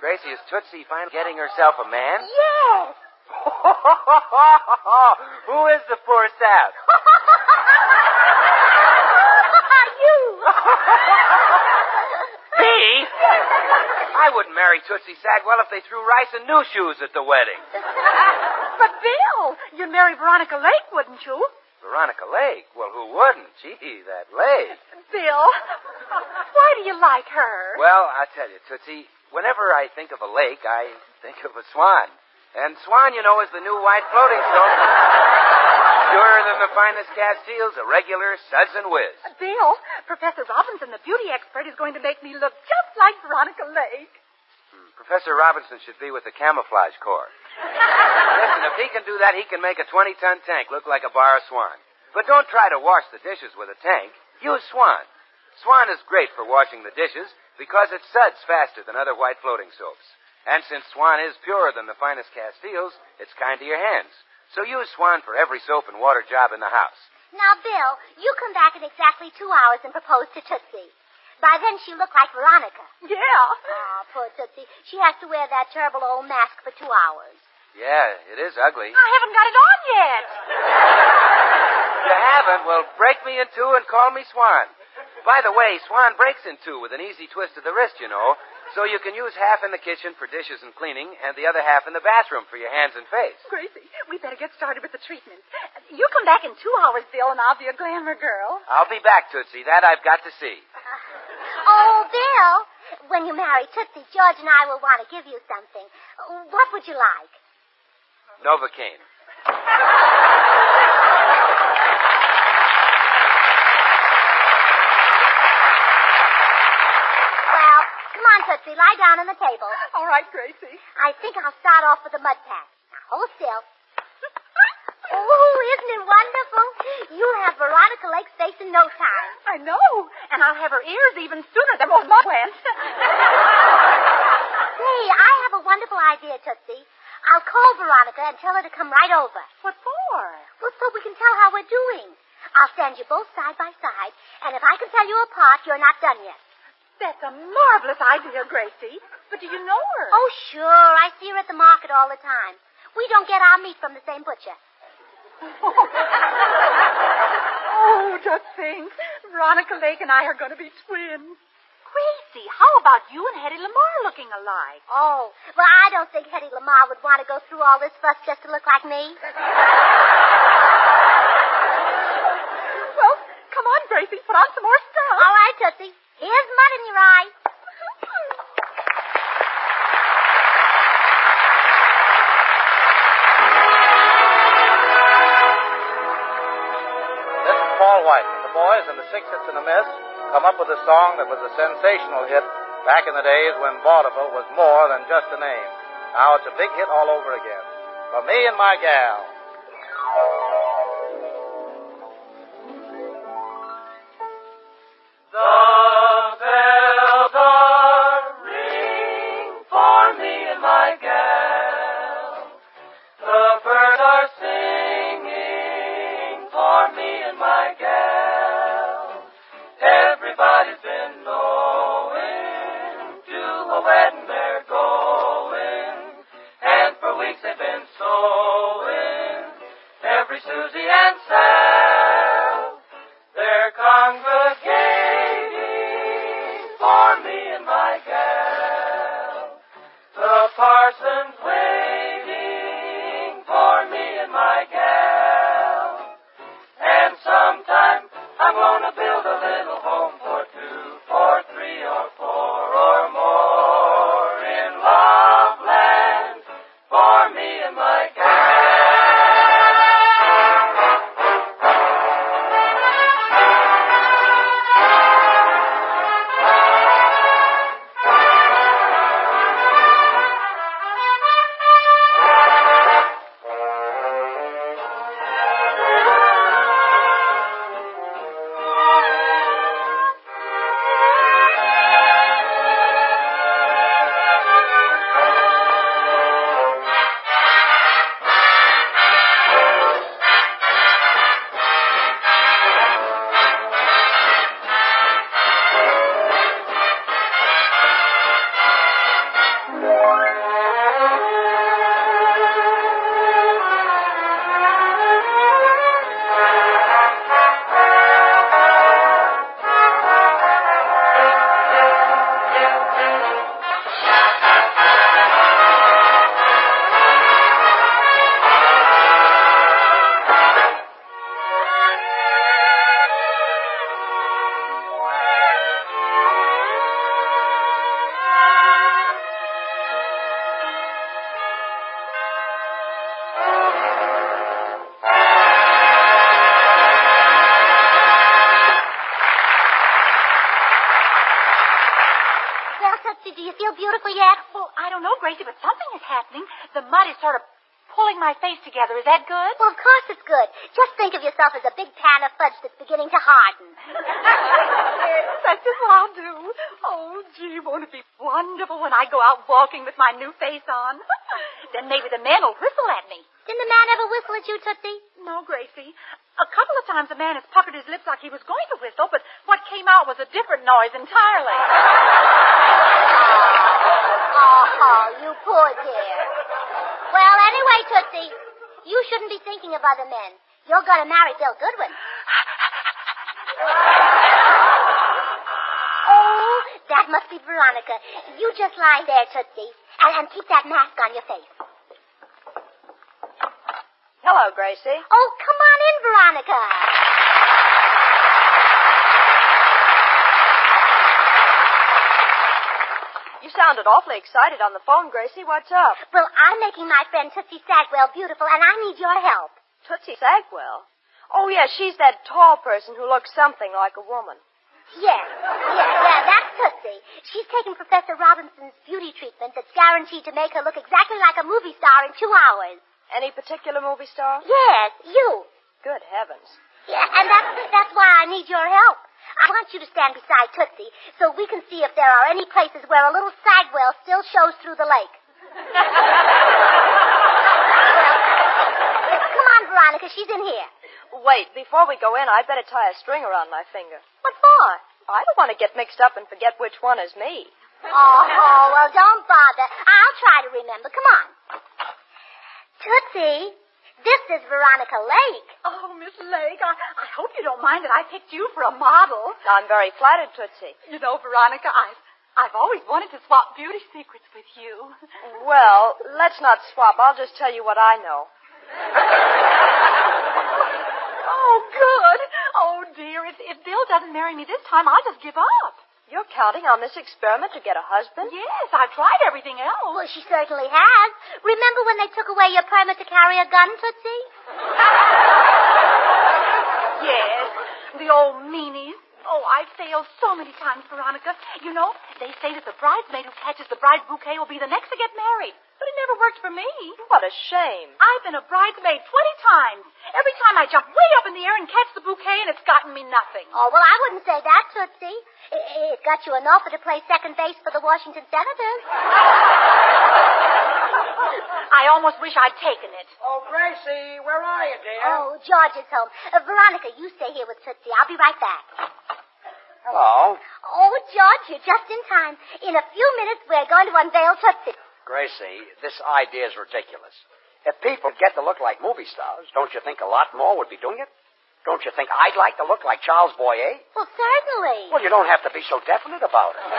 Gracie, is Tootsie finally getting herself a man? Yes. Who is the poor sap? you. Me? I wouldn't marry Tootsie Sagwell if they threw rice and new shoes at the wedding. Bill, you'd marry Veronica Lake, wouldn't you? Veronica Lake? Well, who wouldn't? Gee, that Lake. Bill, why do you like her? Well, I tell you, Tootsie, whenever I think of a lake, I think of a swan. And swan, you know, is the new white floating soap. Purer than the finest Castiles, a regular suds and whiz. Bill, Professor Robinson, the beauty expert, is going to make me look just like Veronica Lake. Professor Robinson should be with the camouflage corps. Listen, if he can do that, he can make a 20-ton tank look like a bar of swan. But don't try to wash the dishes with a tank. Use swan. Swan is great for washing the dishes because it suds faster than other white floating soaps. And since Swan is purer than the finest Castiles, it's kind to your hands. So use Swan for every soap and water job in the house. Now, Bill, you come back in exactly two hours and propose to Tootsie. By then she'll look like Veronica. Yeah. Oh, poor Tootsie. She has to wear that terrible old mask for two hours. Yeah, it is ugly. I haven't got it on yet. You haven't? Well, break me in two and call me Swan. By the way, Swan breaks in two with an easy twist of the wrist, you know. So you can use half in the kitchen for dishes and cleaning, and the other half in the bathroom for your hands and face. Gracie, we better get started with the treatment. You come back in two hours, Bill, and I'll be a glamour girl. I'll be back, Tootsie. That I've got to see. Oh, Bill, when you marry Tootsie, George and I will want to give you something. What would you like? Novocaine. Well, come on, Tootsie, lie down on the table. All right, Gracie. I think I'll start off with the mud pack. Now, hold still. Oh, isn't it wonderful? You'll have Veronica Lake's face in no time. I know. And I'll have her ears even sooner than most mud went. Hey, I have a wonderful idea, Tootsie. I'll call Veronica and tell her to come right over. What for? Well, so we can tell how we're doing. I'll stand you both side by side, and if I can tell you apart, you're not done yet. That's a marvelous idea, Gracie. But do you know her? Oh, sure. I see her at the market all the time. We don't get our meat from the same butcher. oh, just think. Veronica Lake and I are going to be twins. Gracie, how about you and Hedy Lamarr looking alike? Oh, well, I don't think Hedy Lamarr would want to go through all this fuss just to look like me. well, come on, Gracie, put on some more stuff. All right, Tootsie. Here's mud in your eye. This is Paul White, and the boys and the Six Hits and a Miss come up with a song that was a sensational hit back in the days when vaudeville was more than just a name. Now it's a big hit all over again. For me and my gal. Noise entirely. Oh, you poor dear. Well, anyway, Tootsie, you shouldn't be thinking of other men. You're going to marry Bill Goodwin. oh, that must be Veronica. You just lie there, Tootsie, and, and keep that mask on your face. Hello, Gracie. Oh, come on in, Veronica. You sounded awfully excited on the phone, Gracie. What's up? Well, I'm making my friend Tootsie Sagwell beautiful, and I need your help. Tootsie Sagwell? Oh, yes, she's that tall person who looks something like a woman. Yes, yes, yeah, that's Tootsie. She's taking Professor Robinson's beauty treatment that's guaranteed to make her look exactly like a movie star in two hours. Any particular movie star? Yes, you. Good heavens. Yeah, and that's, that's why I need your help. I want you to stand beside Tootsie so we can see if there are any places where a little sagwell still shows through the lake. well, come on, Veronica. She's in here. Wait, before we go in, I'd better tie a string around my finger. What for? I don't want to get mixed up and forget which one is me. Oh, oh well, don't bother. I'll try to remember. Come on. Tootsie, this is Veronica Lake. Oh, Miss Lake, I, I hope you don't mind that I picked you for a model. I'm very flattered, Tootsie. You know, Veronica, I've, I've always wanted to swap beauty secrets with you. Well, let's not swap. I'll just tell you what I know. oh, good. Oh, dear. If, if Bill doesn't marry me this time, I'll just give up. You're counting on this experiment to get a husband? Yes, I've tried everything else. Well, she certainly has. Remember when they took away your permit to carry a gun, Tootsie? yes, the old meanies. Oh, I've failed so many times, Veronica. You know, they say that the bridesmaid who catches the bride's bouquet will be the next to get married. But it never worked for me. What a shame. I've been a bridesmaid 20 times. Every time I jump way up in the air and catch the bouquet, and it's gotten me nothing. Oh, well, I wouldn't say that, Tootsie. It, it got you an offer to play second base for the Washington Senators. I almost wish I'd taken it. Oh, Gracie, where are you, dear? Oh, George is home. Uh, Veronica, you stay here with Tootsie. I'll be right back. Hello. Oh, George, you're just in time. In a few minutes, we're going to unveil Tootsie. Gracie, this idea is ridiculous. If people get to look like movie stars, don't you think a lot more would be doing it? Don't you think I'd like to look like Charles Boyer? Well, certainly. Well, you don't have to be so definite about it.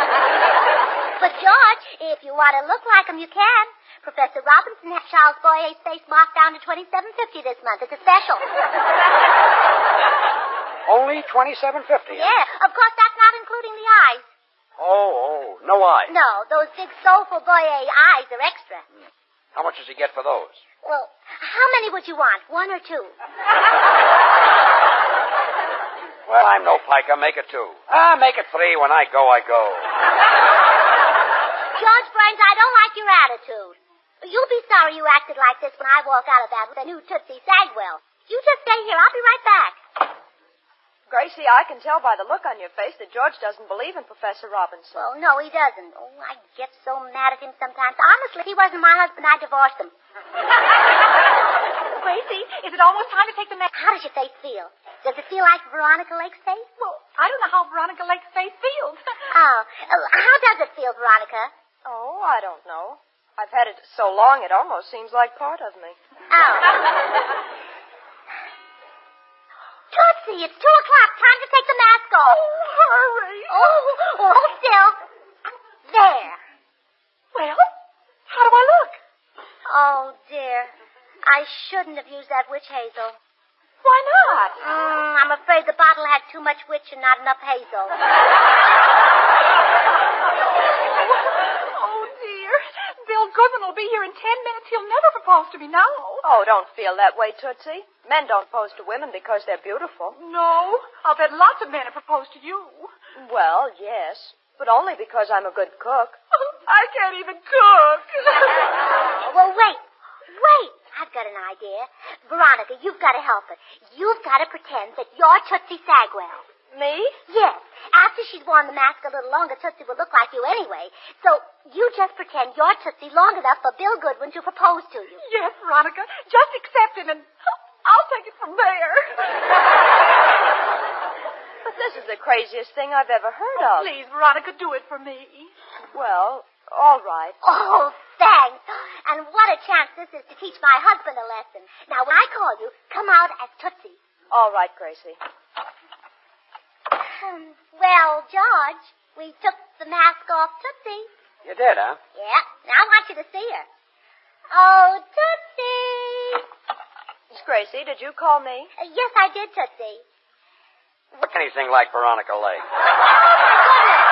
But, George, if you want to look like him, you can. Professor Robinson has Charles Boyer's face marked down to twenty-seven fifty this month. It's a special. Only twenty-seven fifty. Yeah, of course, that's not including the eyes. Oh, oh, no eyes. No, those big soulful Boyer eyes are extra. How much does he get for those? Well, how many would you want? One or two? Well, I'm no piker. Make it two. Ah, make it three. When I go, I go. George Burns, I don't like your attitude. You'll be sorry you acted like this when I walk out of that with a new Tootsie Sagwell. You just stay here. I'll be right back. Gracie, I can tell by the look on your face that George doesn't believe in Professor Robinson. Well, no, he doesn't. Oh, I get so mad at him sometimes. Honestly, if he wasn't my husband, I'd divorce him. Gracie, is it almost time to take the next? How does your face feel? Does it feel like Veronica Lake's face? Well, I don't know how Veronica Lake's face feels. oh, uh, how does it feel, Veronica? Oh, I don't know. I've had it so long it almost seems like part of me. Oh. Tootsie, it's two o'clock. Time to take the mask off. Oh, hurry. Oh, hold still. There. Well, how do I look? Oh, dear. I shouldn't have used that witch hazel. Why not? Mm, I'm afraid the bottle had too much witch and not enough hazel. oh. Bill Goodwin will be here in ten minutes. He'll never propose to me now. Oh, don't feel that way, Tootsie. Men don't pose to women because they're beautiful. No. I'll bet lots of men have proposed to you. Well, yes. But only because I'm a good cook. I can't even cook. well, wait. Wait. I've got an idea. Veronica, you've got to help her. You've got to pretend that you're Tootsie Sagwell. Me? Yes. After she's worn the mask a little longer, Tootsie will look like you anyway. So you just pretend you're Tootsie long enough for Bill Goodwin to propose to you. Yes, Veronica. Just accept him and I'll take it from there. But this is the craziest thing I've ever heard Oh, of. please, Veronica, do it for me. Well, all right. Oh, thanks. And what a chance this is to teach my husband a lesson. Now, when I call you, come out as Tootsie. All right, Gracie. Hmm, Well, George, we took the mask off Tootsie. You did, huh? Yeah. Now I want you to see her. Oh, Tootsie. Miss Gracie, did you call me? Uh, yes, I did, Tootsie. Look anything like Veronica Lake. Jimmy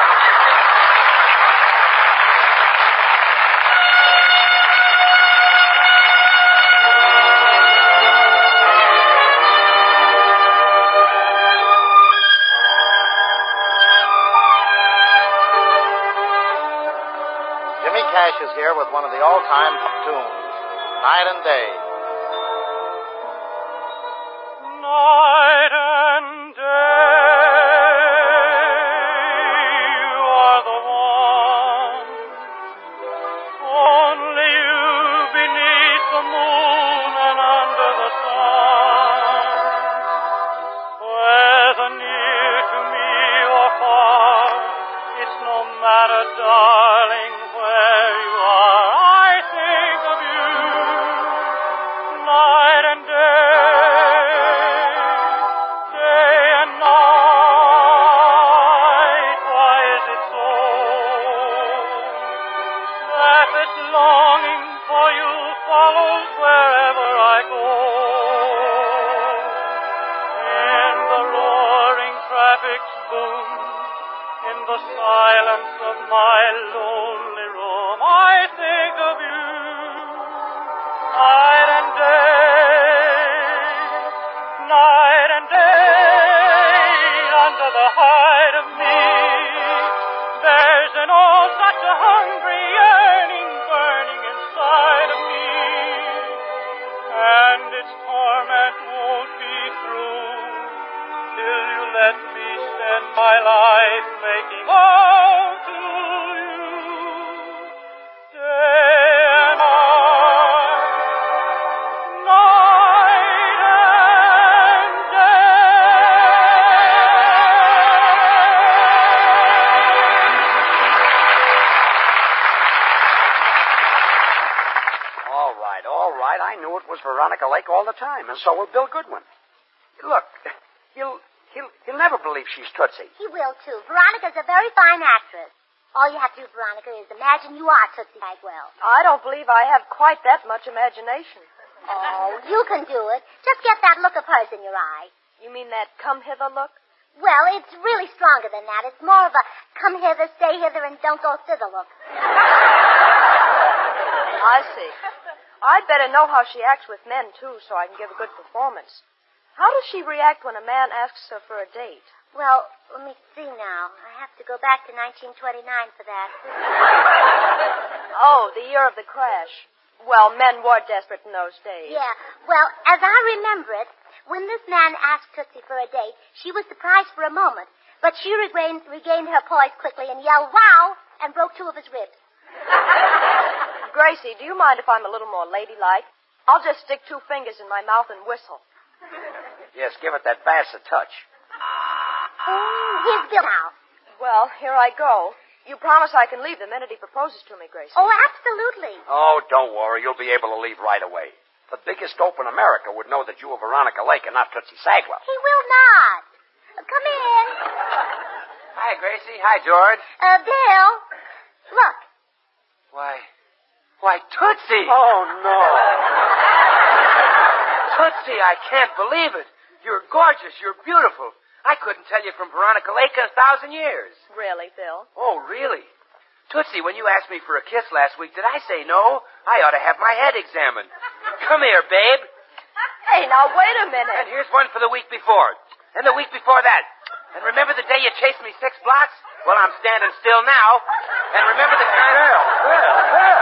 Cash is here with one of the all-time tunes, Night and Day. My life making all to you. Day and night, night and All right, all right. I knew it was Veronica Lake all the time, and so will Bill Goodwin. Look, he'll he'll he'll never believe she's Tootsie. He will, too. Veronica's a very fine actress. All you have to do, Veronica, is imagine you are Tootsie Sagwell. I don't believe I have quite that much imagination. Oh, you can do it. Just get that look of hers in your eye. You mean that come hither look? Well, it's really stronger than that. It's more of a come hither, stay hither, and don't go thither look. I see. I'd better know how she acts with men, too, so I can give a good performance. How does she react when a man asks her for a date? Well, let me see now. I have to go back to 1929 for that. Oh, the year of the crash. Well, men were desperate in those days. Yeah. Well, as I remember it, when this man asked Tootsie for a date, she was surprised for a moment, but she regained, regained her poise quickly and yelled, wow, and broke two of his ribs. Gracie, do you mind if I'm a little more ladylike? I'll just stick two fingers in my mouth and whistle. Yes, give it that bass a touch. Here's Bill now. Well, here I go. You promise I can leave the minute he proposes to me, Gracie. Oh, absolutely. Oh, don't worry. You'll be able to leave right away. The biggest dope in America would know that you are Veronica Lake and not Tootsie Sagwell. He will not. Come in. Hi, Gracie. Hi, George. Uh, Bill. Look. Why, why, Tootsie. Oh, no. Tootsie, I can't believe it. You're gorgeous. You're beautiful. I couldn't tell you from Veronica Lake in a thousand years. Really, Bill? Oh, really? Tootsie, when you asked me for a kiss last week, did I say no? I ought to have my head examined. Come here, babe. Hey, now wait a minute. And here's one for the week before. And the week before that. And remember the day you chased me six blocks? Well, I'm standing still now. And remember the kind of... Bill, Bill, Bill.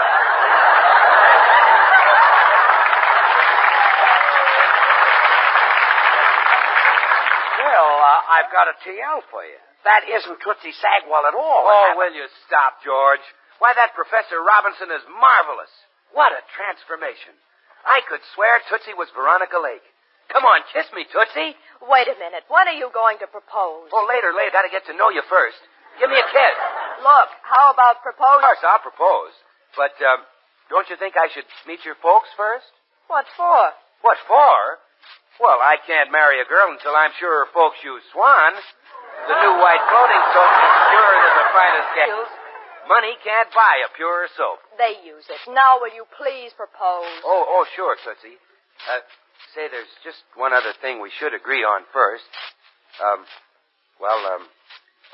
Bill, uh, I've got a TL for you. That isn't Tootsie Sagwell at all. Oh, will you stop, George? Why, that Professor Robinson is marvelous. What a transformation. I could swear Tootsie was Veronica Lake. Come on, kiss me, Tootsie. Wait a minute. When are you going to propose? Oh, later, later. Gotta get to know you first. Give me a kiss. Look, how about proposing Of proposing? course, I'll propose. But, um, don't you think I should meet your folks first? What for? What for? Well, I can't marry a girl until I'm sure her folks use Swan. The new white clothing soap is purer than the finest gals. Money can't buy a purer soap. They use it. Now will you please propose? Oh, oh, sure, Tootsie. Uh, say, there's just one other thing we should agree on first. Um, well, um,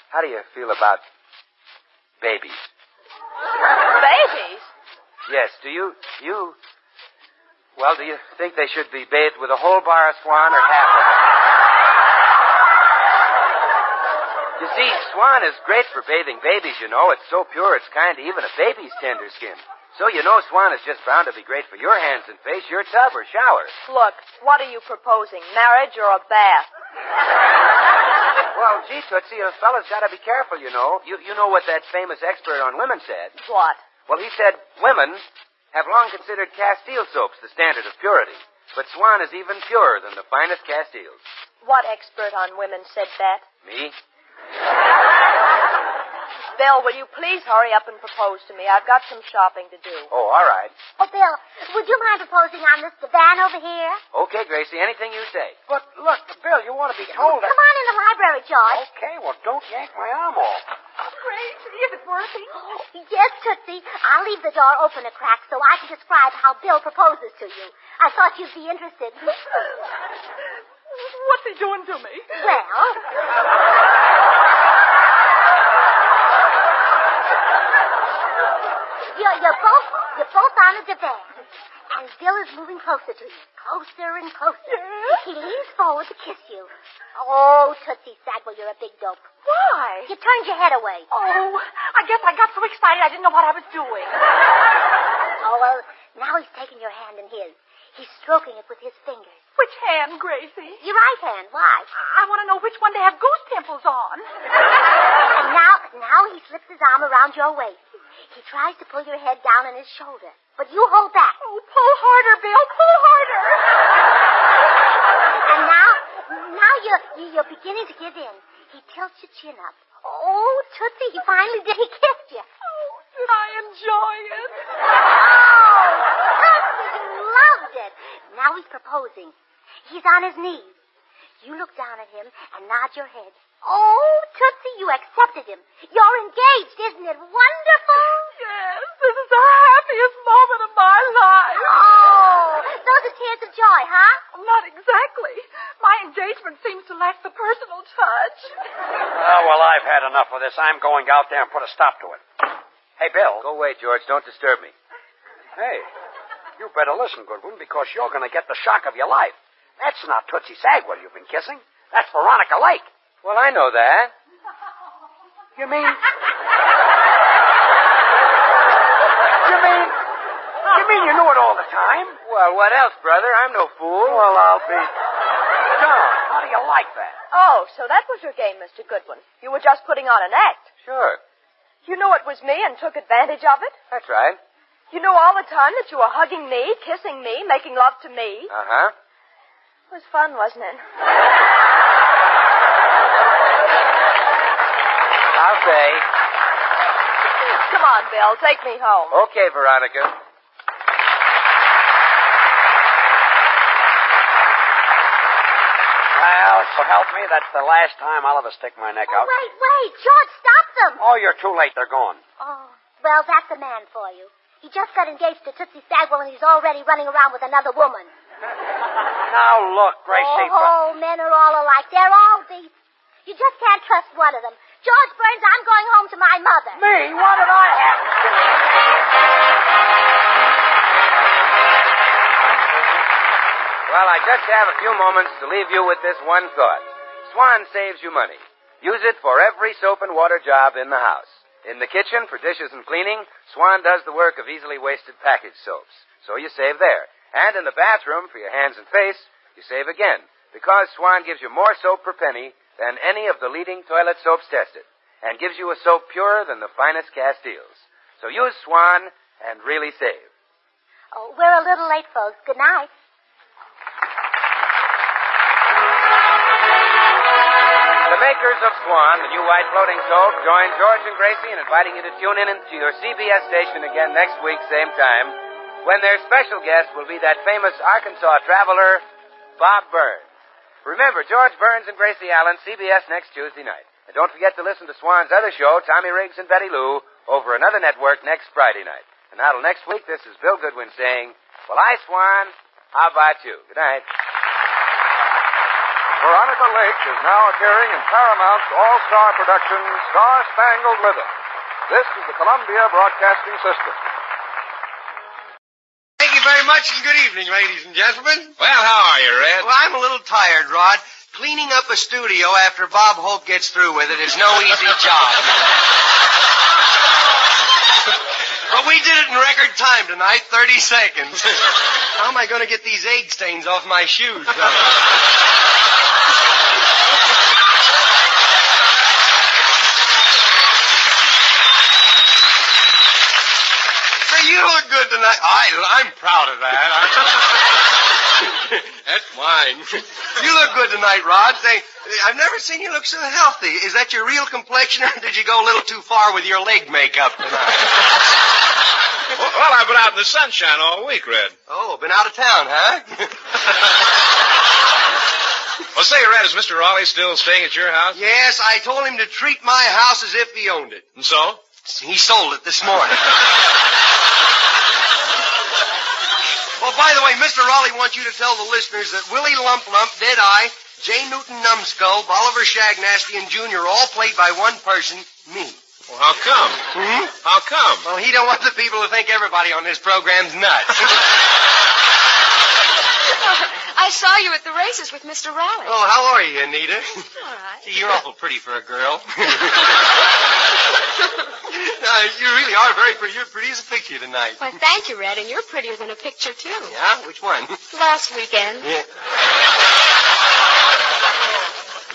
how do you feel about babies? Babies? Yes, do you, you, well, do you think they should be bathed with a whole bar of Swan or half of it? You see, Swan is great for bathing babies, you know. It's so pure, it's kind of even a baby's tender skin. So you know Swan is just bound to be great for your hands and face, your tub or shower. Look, what are you proposing? Marriage or a bath? Well, gee, Tootsie, a fella's got to be careful, you know. You, you know what that famous expert on women said. What? Well, he said women have long considered Castile soaps the standard of purity. But Swan is even purer than the finest Castiles. What expert on women said that? Me? Bill, will you please hurry up and propose to me? I've got some shopping to do. Oh, all right. Oh, Bill, would you mind proposing on this divan over here? Okay, Gracie, anything you say. But look, Bill, you want to be told that... Come on in the library, George. Okay, well, don't yank my arm off. Gracie, is it working? Yes, Tootsie. I'll leave the door open a crack so I can describe how Bill proposes to you. I thought you'd be interested. What's he doing to me? Well, you're, you're both you're both on a divan, and Bill is moving closer to you, closer and closer. yes? He leans forward to kiss you. Oh, Tootsie Sagwell, you're a big dope. Why? You turned your head away. Oh, I guess I got so excited I didn't know what I was doing. Oh well, now he's taking your hand in his. He's stroking it with his fingers. Which hand, Gracie? Your right hand. Why? I want to know which one to have goose pimples on. And now, now he slips his arm around your waist. He tries to pull your head down on his shoulder, but you hold back. Oh, pull harder, Bill. Pull harder. And now, now you're you're beginning to give in. He tilts your chin up. Oh, Tootsie, he finally did. He kissed you. Oh, did I enjoy it? Oh, Tootsie, you loved it. Now he's proposing. He's on his knees. You look down at him and nod your head. Oh, Tootsie, you accepted him. You're engaged, isn't it wonderful? Yes, this is the happiest moment of my life. Oh, those are tears of joy, huh? Not exactly. My engagement seems to lack the personal touch. Oh, well, I've had enough of this. I'm going out there and put a stop to it. Hey, Bill. Go away, George. Don't disturb me. Hey, you better listen, Goodwin, because you're going to get the shock of your life. That's not Tootsie Sagwell you've been kissing. That's Veronica Lake. Well, I know that. You mean? You mean? You mean you knew it all the time? Well, what else, brother? I'm no fool. Well, I'll be. John, how do you like that? Oh, so that was your game, Mr. Goodwin. You were just putting on an act. Sure. You knew it was me and took advantage of it? That's right. You knew all the time that you were hugging me, kissing me, making love to me. Uh huh. It was fun, wasn't it? I'll say. Come on, Bill. Take me home. Okay, Veronica. Well, so help me, that's the last time I'll ever stick my neck Oh, out. wait, wait. George, stop them. Oh, you're too late. They're gone. Oh, well, that's the man for you. He just got engaged to Tootsie Sagwell and he's already running around with another woman. Now look, Gracie. Oh, men are all alike. They're all beasts. You just can't trust one of them. George Burns, I'm going home to my mother. Me? What did I have to do? Well, I just have a few moments to leave you with this one thought. Swan saves you money. Use it for every soap and water job in the house. In the kitchen, for dishes and cleaning, Swan does the work of easily wasted package soaps. So you save there. And in the bathroom, for your hands and face, you save again. Because Swan gives you more soap per penny than any of the leading toilet soaps tested. And gives you a soap purer than the finest Castiles. So use Swan and really save. Oh, we're a little late, folks. Good night. The makers of Swan, the new white floating soap, join George and Gracie in inviting you to tune in to your CBS station again next week, same time, when their special guest will be that famous Arkansas traveler, Bob Burns. Remember, George Burns and Gracie Allen, CBS next Tuesday night. And don't forget to listen to Swan's other show, Tommy Riggs and Betty Lou, over another network next Friday night. And till next week, this is Bill Goodwin saying, Well, I, Swan, how about you? Good night. Veronica Lake is now appearing in Paramount's all-star production, Star Spangled Rhythm. This is the Columbia Broadcasting System. Thank you very much and good evening, ladies and gentlemen. Well, how are you, Red? Well, I'm a little tired, Rod. Cleaning up a studio after Bob Hope gets through with it is no easy job. but we did it in record time tonight, 30 seconds. How am I going to get these egg stains off my shoes, though? Say, you I, I'm proud of that. That's mine. You look good tonight, Rod. Say, I've never seen you look so healthy. Is that your real complexion, or did you go a little too far with your leg makeup tonight? Well, well, I've been out in the sunshine all week, Red. Oh, been out of town, huh? Well, say, Red, is Mr. Raleigh still staying at your house? yes, I told him to treat my house as if he owned it. And so? He sold it this morning. well, by the way, Mr. Raleigh wants you to tell the listeners that Willie Lump Lump, Deadeye, J. Newton Numbskull, Bolivar Shagnasty, and Junior all played by one person, me. Well, how come? Hmm? How come? Well, he don't want the people to think everybody on this program's nuts. I saw you at the races with Mr. Raleigh. oh, how are you, Anita? All right. Gee, You're awful pretty for a girl. no, uh, you really are very pretty. You're pretty as a picture tonight. Well, thank you, Red, and you're prettier than a picture, too. Yeah? Which one? Last weekend. Yeah.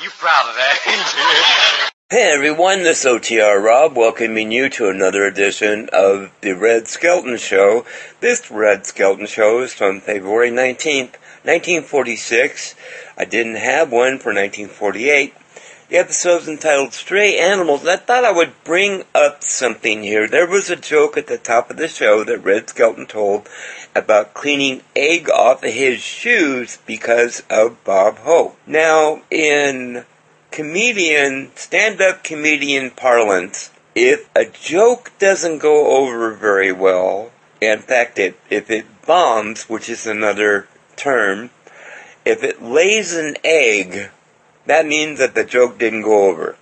You proud of that? Hey everyone, this is OTR Rob welcoming you to another edition of the Red Skelton Show. This Red Skelton Show is from February 19th, 1946. I didn't have one for 1948. The episode's entitled Stray Animals, and I thought I would bring up something here. There was a joke at the top of the show that Red Skelton told about cleaning egg off of his shoes because of Bob Hope. Now, in comedian, stand-up comedian parlance, if a joke doesn't go over very well, in fact, it, if it bombs, which is another term, if it lays an egg, that means that the joke didn't go over.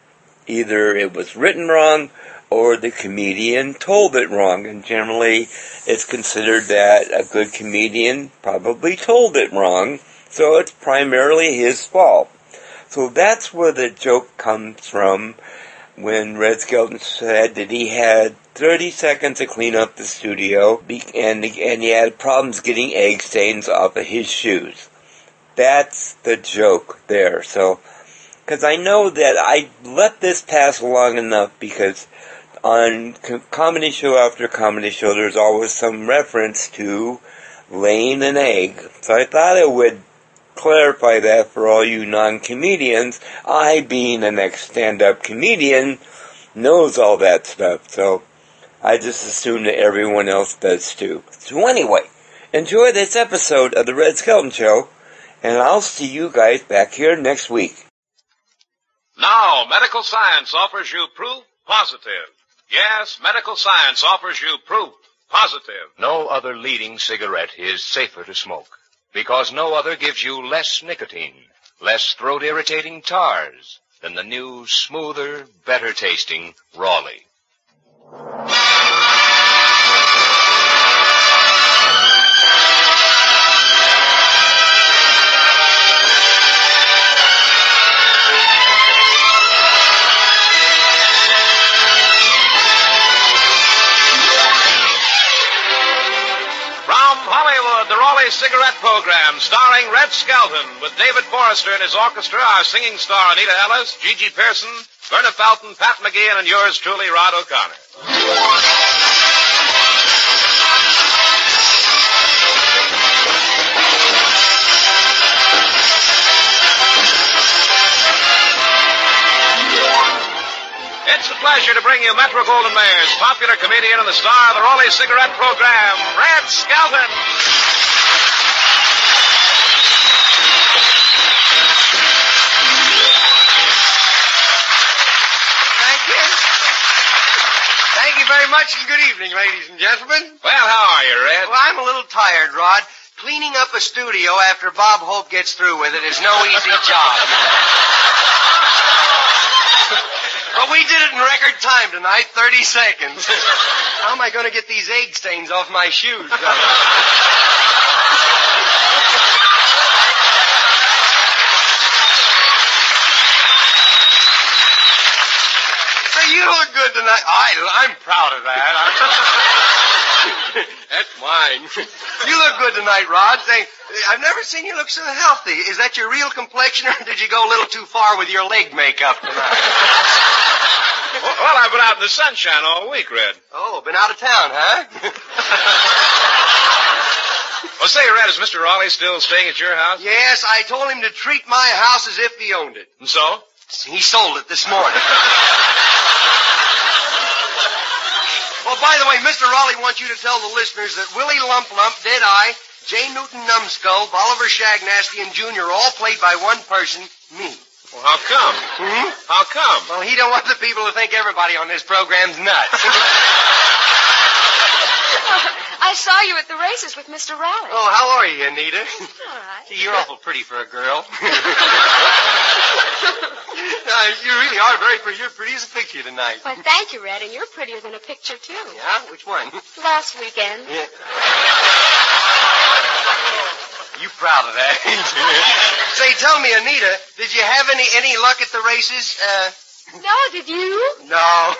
Either it was written wrong or the comedian told it wrong, and generally it's considered that a good comedian probably told it wrong, so it's primarily his fault. So that's where the joke comes from when Red Skelton said that he had 30 seconds to clean up the studio and, and he had problems getting egg stains off of his shoes. That's the joke there. So, because I know that I let this pass long enough because on comedy show after comedy show there's always some reference to laying an egg. So I thought I would clarify that for all you non-comedians. I, being an ex-stand-up comedian, knows all that stuff, so I just assume that everyone else does too. So anyway, enjoy this episode of the Red Skelton Show, and I'll see you guys back here next week. Now, medical science offers you proof positive. Yes, medical science offers you proof positive. No other leading cigarette is safer to smoke because no other gives you less nicotine, less throat irritating tars than the new, smoother, better tasting Raleigh. Raleigh Cigarette Program, starring Red Skelton, with David Forrester and his orchestra, our singing star Anita Ellis, Gigi Pearson, Verna Felton, Pat McGee, and yours truly, Rod O'Connor. It's a pleasure to bring you Metro Goldwyn Mayer's, popular comedian and the star of the Raleigh Cigarette Program, Red Skelton. Very much, and good evening, ladies and gentlemen. Well, how are you, Red? Well, I'm a little tired, Rod. Cleaning up a studio after Bob Hope gets through with it is no easy job. but we did it in record time tonight, 30 seconds. How am I going to get these egg stains off my shoes? Look good tonight. I, I'm proud of that. That's mine. You look good tonight, Rod. Say, I've never seen you look so healthy. Is that your real complexion, or did you go a little too far with your leg makeup tonight? Well, well, I've been out in the sunshine all week, Red. Oh, been out of town, huh? Well, say, Red, is Mr. Raleigh still staying at your house? yes, I told him to treat my house as if he owned it. And so? He sold it this morning. by the way, Mr. Raleigh wants you to tell the listeners that Willie Lump Lump, Deadeye, J. Newton Numbskull, Bolivar Shagnasty, and Junior all played by one person, me. Well, how come? Hmm? How come? Well, he don't want the people to think everybody on this program's nuts. I saw you at the races with Mr. Raleigh. oh, how are you, Anita? All right. Gee, you're awful pretty for a girl. You really are very pretty. You're pretty as a picture tonight. Well, thank you, Red, and you're prettier than a picture, too. Yeah? Which one? Last weekend. Yeah. You proud of that? Say, tell me, Anita, did you have any any luck at the races? Uh, No, did you? no.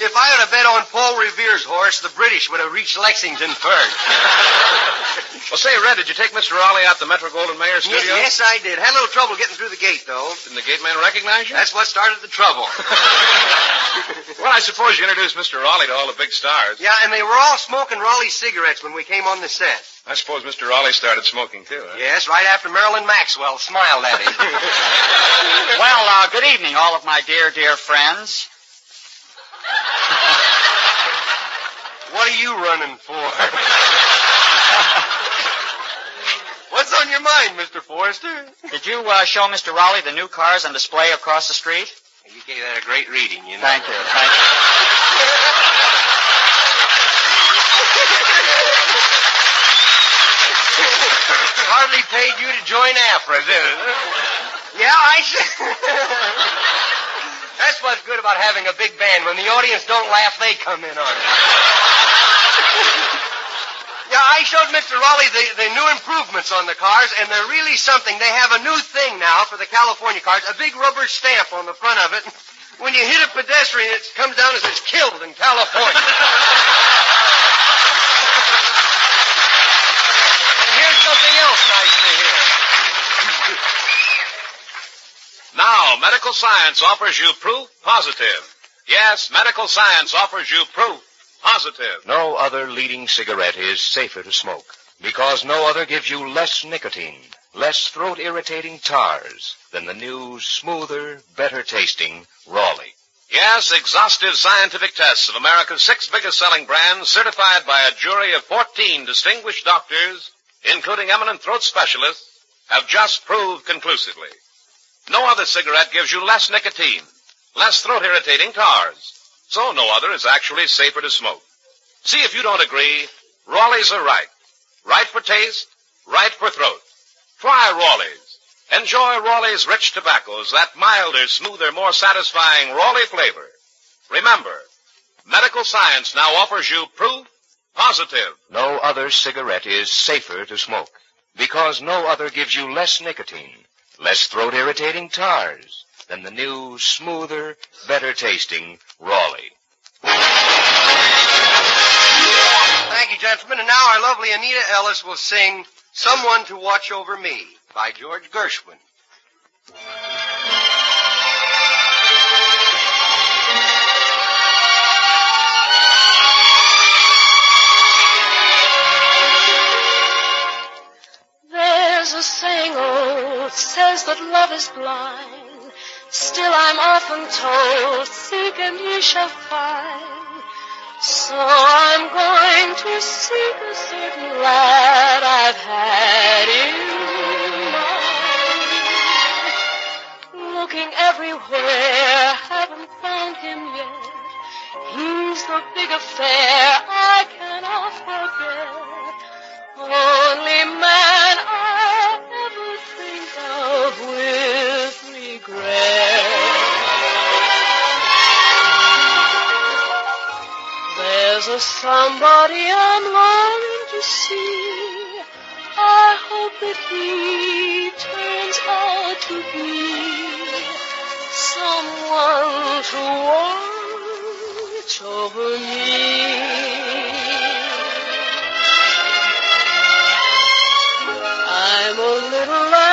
If I had a bet on Paul Revere's horse, the British would have reached Lexington first. Well, say, Red, did you take Mr. Raleigh out to the Metro Goldwyn Mayer Ye- studio? yes, I did. Had a little trouble getting through the gate, though. Didn't the gate man recognize you? That's what started the trouble. Well, I suppose you introduced Mr. Raleigh to all the big stars. yeah, and they were all smoking Raleigh cigarettes when we came on the set. I suppose Mr. Raleigh started smoking too, huh? Yes, right after Marilyn Maxwell smiled at him. Well, uh, good evening, all of my dear, dear friends. What are you running for? What's on your mind, Mr. Forrester? Did you uh, show Mr. Raleigh the new cars on display across the street? You gave that a great reading, you know. Thank you. Thank you. Hardly paid you to join AFRA, did it? Yeah, I should. That's what's good about having a big band. When the audience don't laugh, they come in on it. Yeah, I showed Mr. Raleigh the, the new improvements on the cars, and they're really something. They have a new thing now for the California cars, a big rubber stamp on the front of it. When you hit a pedestrian, it comes down as it's killed in California. and here's something else nice to hear. Now, medical science offers you proof positive. Yes, medical science offers you proof positive. No other leading cigarette is safer to smoke because no other gives you less nicotine, less throat irritating tars than the new, smoother, better tasting Raleigh. Yes, exhaustive scientific tests of America's six biggest selling brands, certified by a jury of 14 distinguished doctors, including eminent throat specialists, have just proved conclusively. No other cigarette gives you less nicotine, less throat irritating tars, so no other is actually safer to smoke. See if you don't agree, Raleigh's are right. Right for taste, right for throat. Try Raleigh's. Enjoy Raleigh's rich tobaccos, that milder, smoother, more satisfying Raleigh flavor. Remember, medical science now offers you proof positive. No other cigarette is safer to smoke because no other gives you less nicotine, less throat irritating tars than the new, smoother, better tasting Raleigh. Thank you, gentlemen. And now our lovely Anita Ellis will sing Someone to Watch Over Me by George Gershwin. Says that love is blind. Still I'm often told, seek and ye shall find. So I'm going to seek a certain lad I've had in mind. Looking everywhere, haven't found him yet. He's the big affair I cannot forget. Only man I regret. There's a somebody I'm longing to see. I hope that he turns out to be someone to watch over me. I'm a little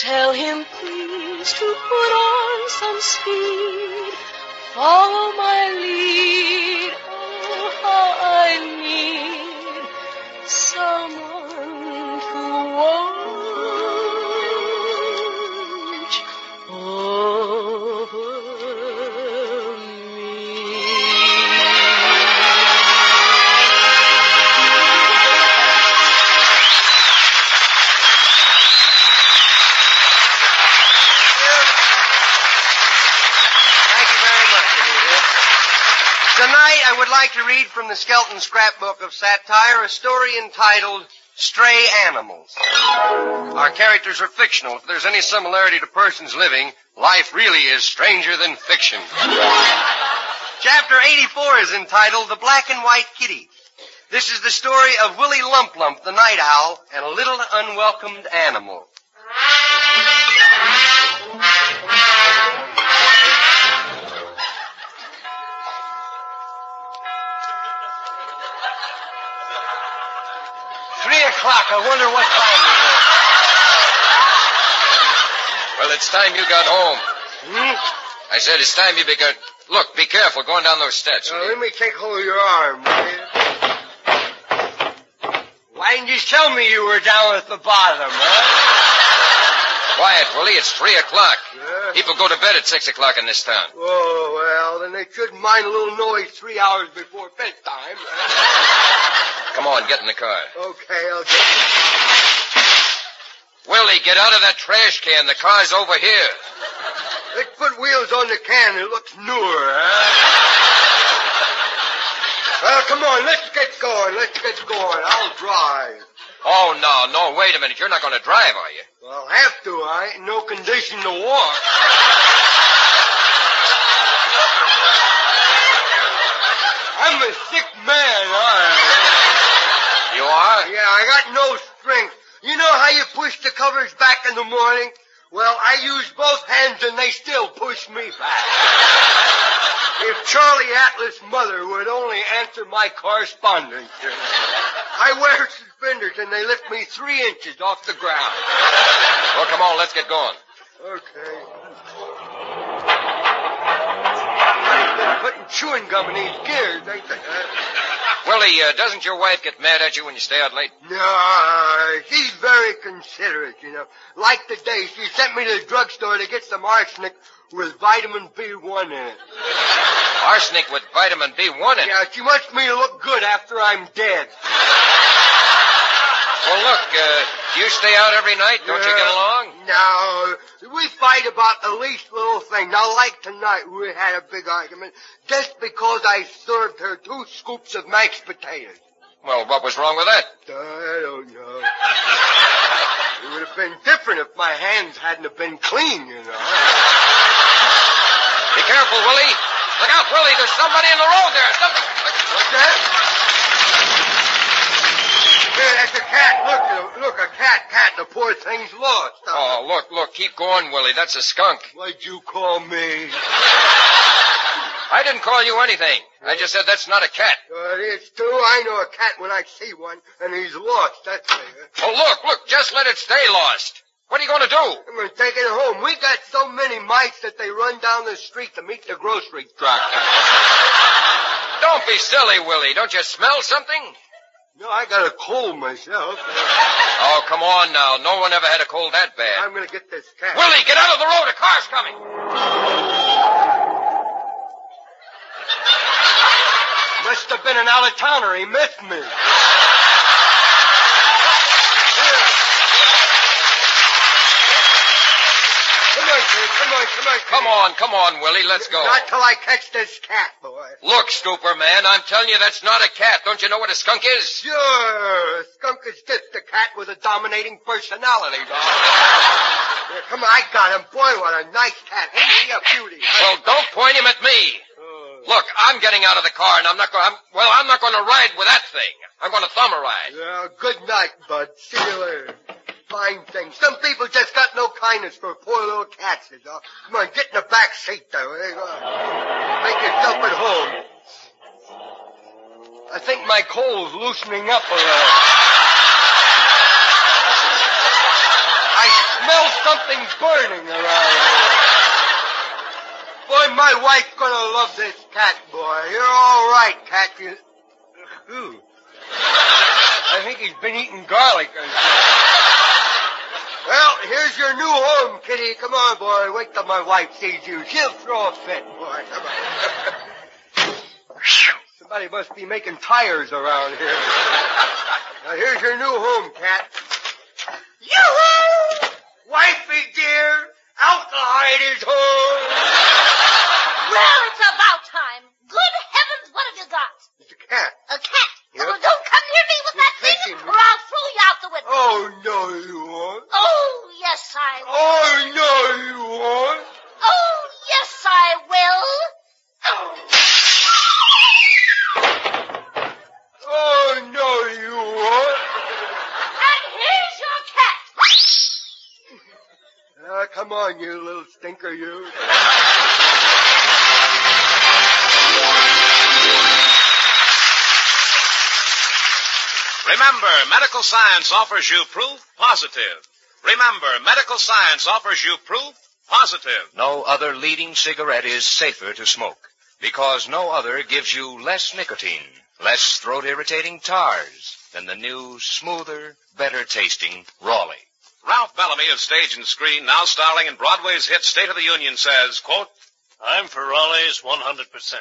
tell him please to put on some speed? Follow my lead. Like to read from the Skelton Scrapbook of Satire a story entitled Stray Animals. Our characters are fictional. If there's any similarity to persons living, life really is stranger than fiction. Chapter 84 is entitled The Black and White Kitty. This is the story of Willie Lump Lump, the night owl, and a little unwelcomed animal. O'clock. I wonder what time it is. Well, it's time you got home. Hmm? I said it's time you began. Look, be careful going down those steps. Now, let me take hold of your arm, will you? Why didn't you tell me you were down at the bottom, huh? Quiet, Willie. It's three o'clock. Yeah. People go to bed at six o'clock in this town. Oh, well, then they shouldn't mind a little noise three hours before bedtime. Come on, get in the car. Okay, I'll get... Willie, get out of that trash can. The car's over here. Let's put wheels on the can. It looks newer, huh? Well, come on, let's get going. Let's get going. I'll drive. Oh, no, no, wait a minute. You're not going to drive, are you? Well, I'll have to. I ain't in no condition to walk. I'm a sick man? I got no strength. You know how you push the covers back in the morning? Well, I use both hands and they still push me back. if Charlie Atlas' mother would only answer my correspondence. I wear suspenders and they lift me three inches off the ground. Well, come on, let's get going. Okay. Been putting chewing gum in these gears, ain't they? Willie, uh, doesn't your wife get mad at you when you stay out late? No, she's very considerate, you know. Like today, she sent me to the drugstore to get some arsenic with vitamin B1 in it. Arsenic with vitamin B1 in it. Yeah, she wants me to look good after I'm dead. Well, look, uh, do you stay out every night? Don't you get along? Now. We fight about the least little thing. Now, like tonight, we had a big argument just because I served her two scoops of mashed potatoes. Well, what was wrong with that? I don't know. it would have been different if my hands hadn't have been clean, you know. Be careful, Willie. Look out, Willie. There's somebody in the road there. Something. What's that? That's a cat. Look, look, a cat, cat. The poor thing's lost. Oh, look, look. Keep going, Willie. That's a skunk. Why'd you call me? I didn't call you anything. I just said that's not a cat. Uh, it is too. I know a cat when I see one, and he's lost. That's it. Oh, look, look. Just let it stay lost. What are you going to do? I'm going to take it home. We got so many mice that they run down the street to meet the grocery truck. Don't be silly, Willie. Don't you smell something? No, I got a cold myself. Oh, come on now. No one ever had a cold that bad. I'm going to get this cat. Willie, get out of the road. A car's coming. Must have been an out-of-towner. He missed me. Come on. Come on, come on. Come on, Willie. Let's go. Not till I catch this cat, boy. Look, stupor man, I'm telling you that's not a cat. Don't you know what a skunk is? Sure. A skunk is just a cat with a dominating personality, dog. Here, come on, I got him. Boy, what a nice cat. Ain't he a beauty? Well, don't point him at me. Oh. Look, I'm getting out of the car, and I'm not going. I'm, well, I'm not going to ride with that thing. I'm going to thumb a ride. Yeah, good night, bud. See you later. Fine thing. Some people just got no kindness for poor little cats, is all. Come on, get in the back seat there. Eh? There. Make yourself at home. I think my coal's loosening up a little. I smell something burning around here. Boy, my wife's gonna love this cat, boy. You're all right, cat. You... Ooh. I think he's been eating garlic or something. Well, here's your new home, kitty. Come on, boy. Wait till my wife sees you. She'll throw a fit, boy. Come on. Somebody must be making tires around here. Now, here's your new home, cat. Yoo-hoo! Wifey dear, hide his home. Well, it's about time. Good heavens, what have you got? It's a cat. A cat? Yep. Oh, don't come near me with that taking or I'll throw you out the window. Oh, no, you won't. Oh, yes, I will. Oh, no, you won't. Oh, yes, I will. Oh, no, you won't. And here's your cat. Ah, come on, you little stinker, you. Remember, medical science offers you proof positive. Remember, medical science offers you proof positive. No other leading cigarette is safer to smoke because no other gives you less nicotine, less throat irritating tars than the new, smoother, better tasting Raleigh. Ralph Bellamy of Stage and Screen, now starring in Broadway's hit State of the Union, says, quote, I'm for Raleigh's 100%.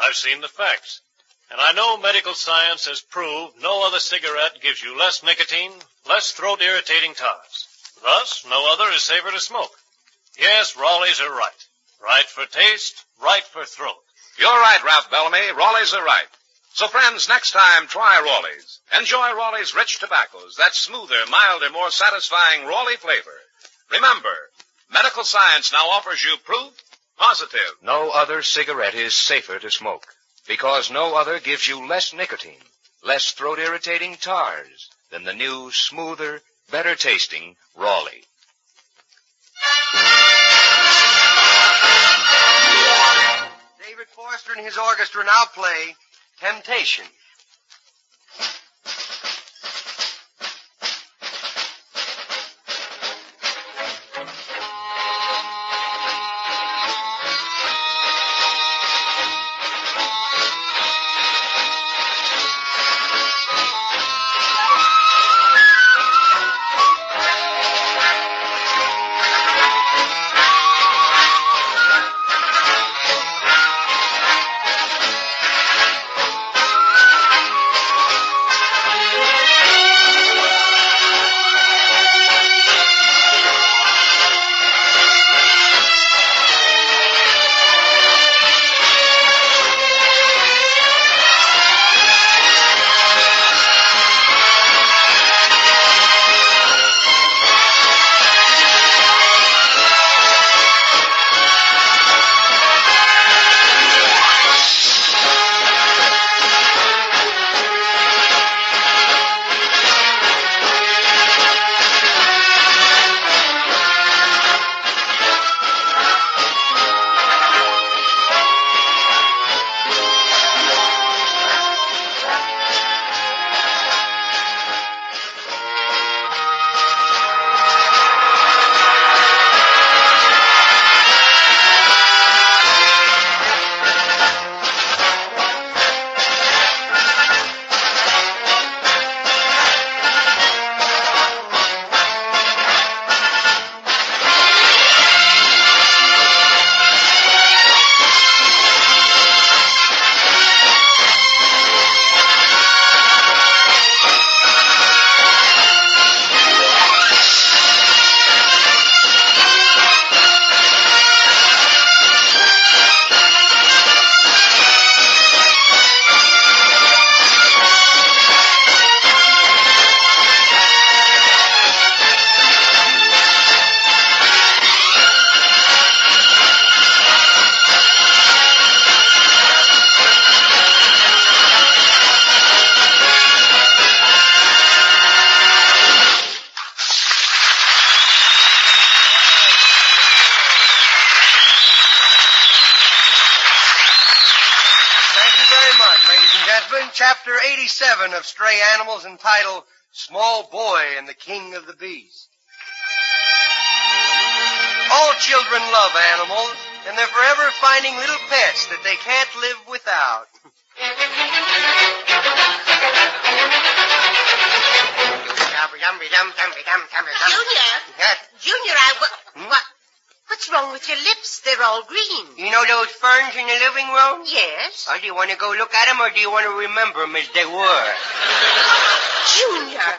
I've seen the facts. And I know medical science has proved no other cigarette gives you less nicotine, less throat irritating tars. Thus, no other is safer to smoke. Yes, Raleigh's are right. Right for taste, right for throat. You're right, Ralph Bellamy. Raleigh's are right. So friends, next time try Raleigh's. Enjoy Raleigh's rich tobaccos, that smoother, milder, more satisfying Raleigh flavor. Remember, medical science now offers you proof positive. No other cigarette is safer to smoke because no other gives you less nicotine, less throat irritating tars than the new, smoother, better tasting Raleigh. David Forrester and his orchestra now play Temptation. Finding little pets that they can't live without. Junior? Junior, I. What, what? What's wrong with your lips? They're all green. You know those ferns in the living room? Yes. Oh, do you want to go look at them, or do you want to remember them as they were? Junior,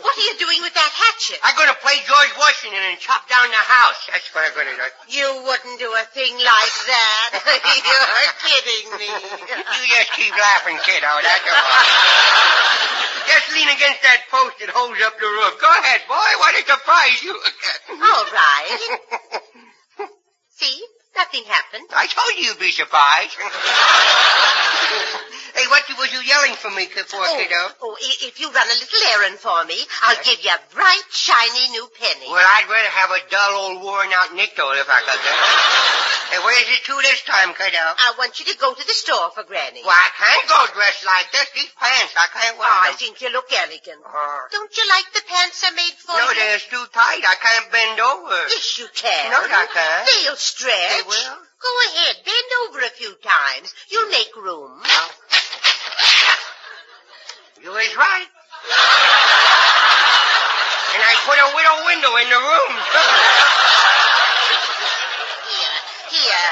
what are you doing with that hatchet? I'm going to play George Washington and chop down the house. That's what I'm going to do. You wouldn't do a thing like that. You're kidding me. You just keep laughing, kiddo. That's all. Just lean against that post that holds up the roof. Go ahead, boy. What a surprise you. All right. See? Nothing happened. I told you you'd be surprised. Hey, what was you yelling for me for, Oh, kiddo? oh, if you run a little errand for me, I'll give you a bright, shiny new penny. Well, I'd rather have a dull old worn-out nickel if I could. hey, where's it to this time, kiddo? I want you to go to the store for Granny. Well, I can't go dressed like this. These pants, I can't wear Oh, I think you look elegant. Oh. Don't you like the pants I made for No, you? No, they're too tight. I can't bend over. Yes, you can. No, I can't. They'll stretch. They will? Go ahead, bend over a few times. You'll make room. You is right. and I put a widow window in the room. Here, here.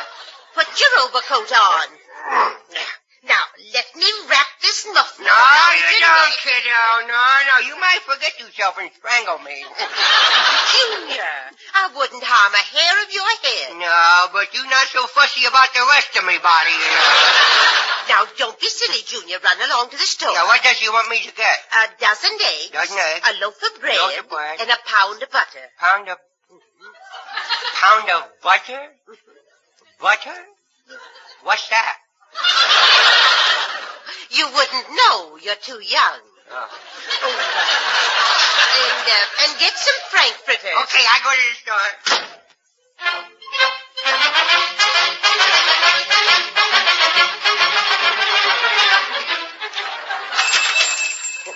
Put your overcoat on. Now, let me wrap this muffler no, you don't, neck. kiddo. No, no. You might forget yourself and strangle me. Junior, I wouldn't harm a hair of your head. no, but you're not so fussy about the rest of me body, you know. Now, don't be silly, Junior. Run along to the store. Now, what does you want me to get? A dozen eggs. Dozen eggs. A loaf of bread. Loaf of bread. And a pound of butter. Pound of... Pound of butter? Butter? What's that? You wouldn't know. You're too young. Oh. And, uh, and get some frankfurters. Okay, I go to the store.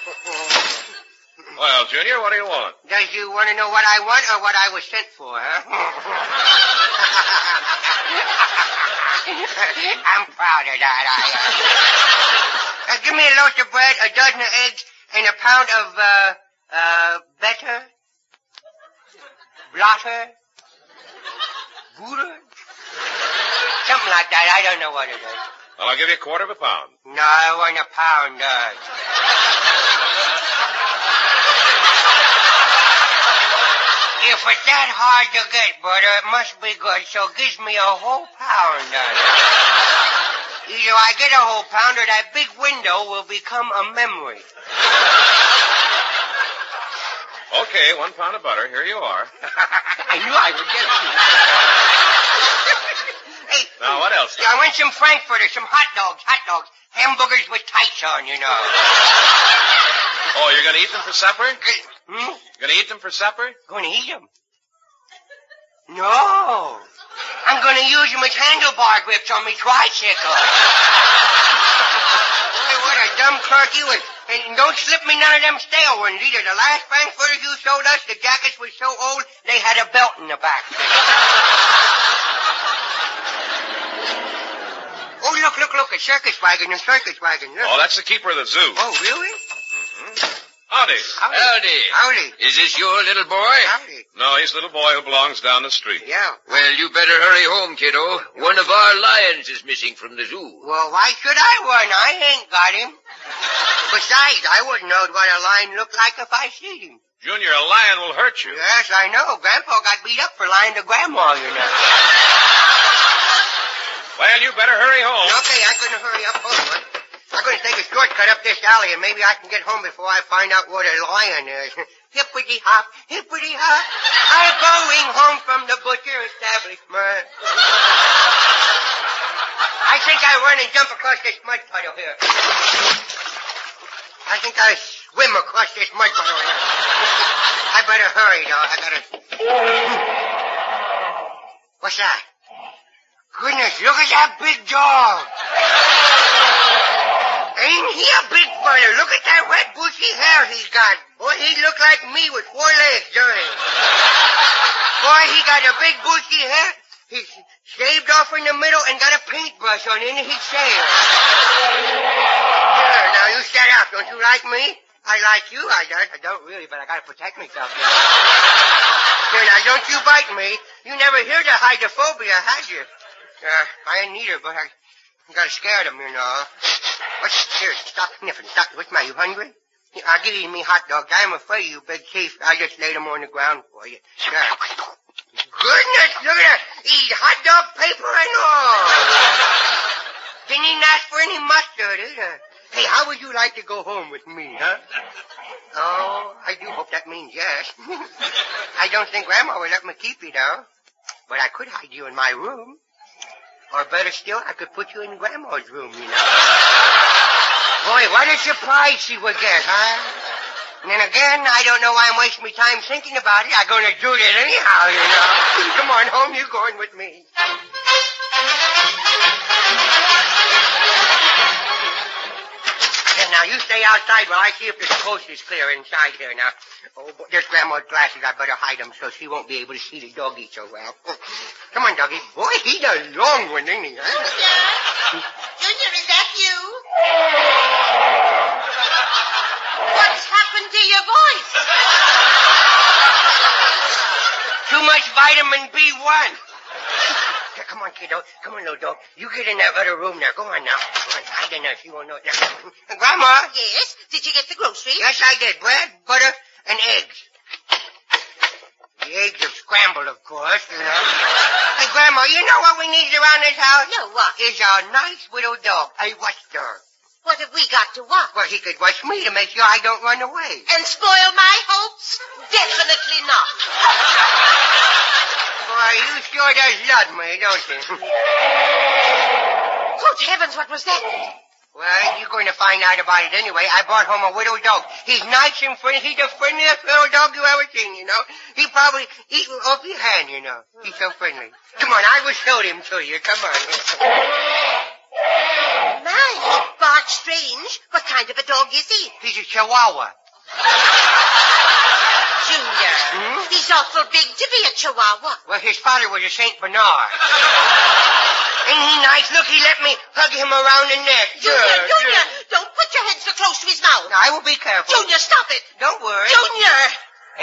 Well, Junior, what do you want? Does you want to know what I want or what I was sent for, huh? I'm proud of that. I, uh... Uh, give me a loaf of bread, a dozen of eggs, and a pound of, uh, uh, butter, blotter, butter, something like that. I don't know what it is. Well, I'll give you a quarter of a pound. No, I want a pound, uh... If it's that hard to get, brother, it must be good, so gives me a whole pound of it. Either I get a whole pound or that big window will become a memory. Okay, one pound of butter. Here you are. I knew I would get it. hey, Now, what else? Yeah, I want some frankfurters, some hot dogs, hot dogs, hamburgers with tights on, you know. Oh, you're going to eat them for supper? Hmm? To eat them for supper? Going to eat them? No. I'm going to use them as handlebar grips on my tricycle. Boy, what a dumb clerk you is. And don't slip me none of them stale ones either. The last frankfurters you showed us, the jackets were so old, they had a belt in the back. oh, look, look, look, a circus wagon, a circus wagon. Look. Oh, that's the keeper of the zoo. Oh, really? Howdy. Howdy. Howdy. Is this your little boy? Howdy. No, he's the little boy who belongs down the street. Yeah. Well, you better hurry home, kiddo. One of our lions is missing from the zoo. Well, why should I run? I ain't got him. Besides, I wouldn't know what a lion looked like if I seen him. Junior, a lion will hurt you. Yes, I know. Grandpa got beat up for lying to Grandma, you know. Well, you better hurry home. Okay, I'm going to hurry up home. I'm going to take a shortcut up this alley, and maybe I can get home before I find out what a lion is. hippity hop, hippity hop. I'm going home from the butcher establishment. I think I run and jump across this mud puddle here. I think I swim across this mud puddle here. I better hurry, though. I gotta. What's that? Goodness, look at that big dog. He a big fella? Look at that red bushy hair he's got. Boy, he look like me with four legs, don't? Boy, he got a big bushy hair. He shaved off in the middle and got a paintbrush on in his shave. Here, now you shut up. Don't you like me? I like you, I don't. I don't really, but I gotta protect myself. Here, now, don't you bite me. You never heard of hydrophobia, had you? Uh, I ain't either, but I, I got scared of them, you know. What's, here, stop sniffing. Stop. What's my, you hungry? I'll give you me hot dog. I'm afraid you, big chief. I just laid them on the ground for you. There. Goodness, look at that. Eat hot dog paper and all. Didn't even ask for any mustard either. Hey, how would you like to go home with me, huh? Oh, I do hope that means yes. I don't think Grandma would let me keep you, though. But I could hide you in my room. Or better still, I could put you in Grandma's room, you know. Boy, what a surprise she would get, huh? And then again, I don't know why I'm wasting my time thinking about it. I'm going to do it anyhow, you know. Come on home, you're going with me. Now, you stay outside while I see if this coast is clear inside here now. Oh, boy, there's Grandma's glasses. I better hide them so she won't be able to see the doggy so well. Come on, doggy. Boy, he's a long one, ain't he? Huh? Junior, is that you? What's happened to your voice? Too much vitamin B1. Here, come on, kiddo. Come on, little dog. You get in that other room now. Go on now. Come on, hide in there. She won't know. Now. Grandma. Yes? Did you get the groceries? Yes, I did. Bread, butter, and eggs. The eggs are scrambled, of course, you know. hey, Grandma, you know what we need around this house? No, what? Is a nice widow dog, a watcher. What have we got to watch? Well, he could watch me to make sure I don't run away. And spoil my hopes? Definitely not. Boy, you sure does love me, don't you? Good heavens, what was that? Well, you're going to find out about it anyway. I brought home a widow dog. He's nice and friendly. He's the friendliest little dog you ever seen, you know. He probably eat off your hand, you know. He's so friendly. Come on, I will show him to you. Come on. My, barks strange. What kind of a dog is he? He's a chihuahua. Junior, hmm? he's awful big to be a chihuahua. Well, his father was a Saint Bernard. Ain't he nice? Look, he let me hug him around the neck. Junior, Sure, Junior, sure. don't put your head so close to his mouth. I will be careful. Junior, stop it. Don't worry. Junior,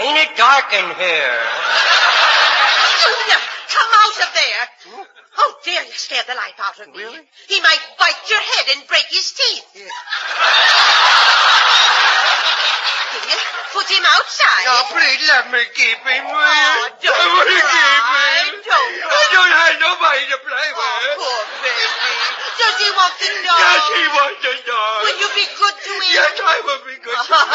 Ain't it dark in here? Junior, come out of there. Hmm? Oh, dare you scare the life out of me. Really? He might bite your head and break his teeth. Junior, put him outside. No, please let me keep him. Oh, don't I want to keep him. Don't I don't have nobody to play oh, with. Poor baby. Does he want the dog? Yes, he wants the dog. Will you be good to him? Yes, I will be good to him.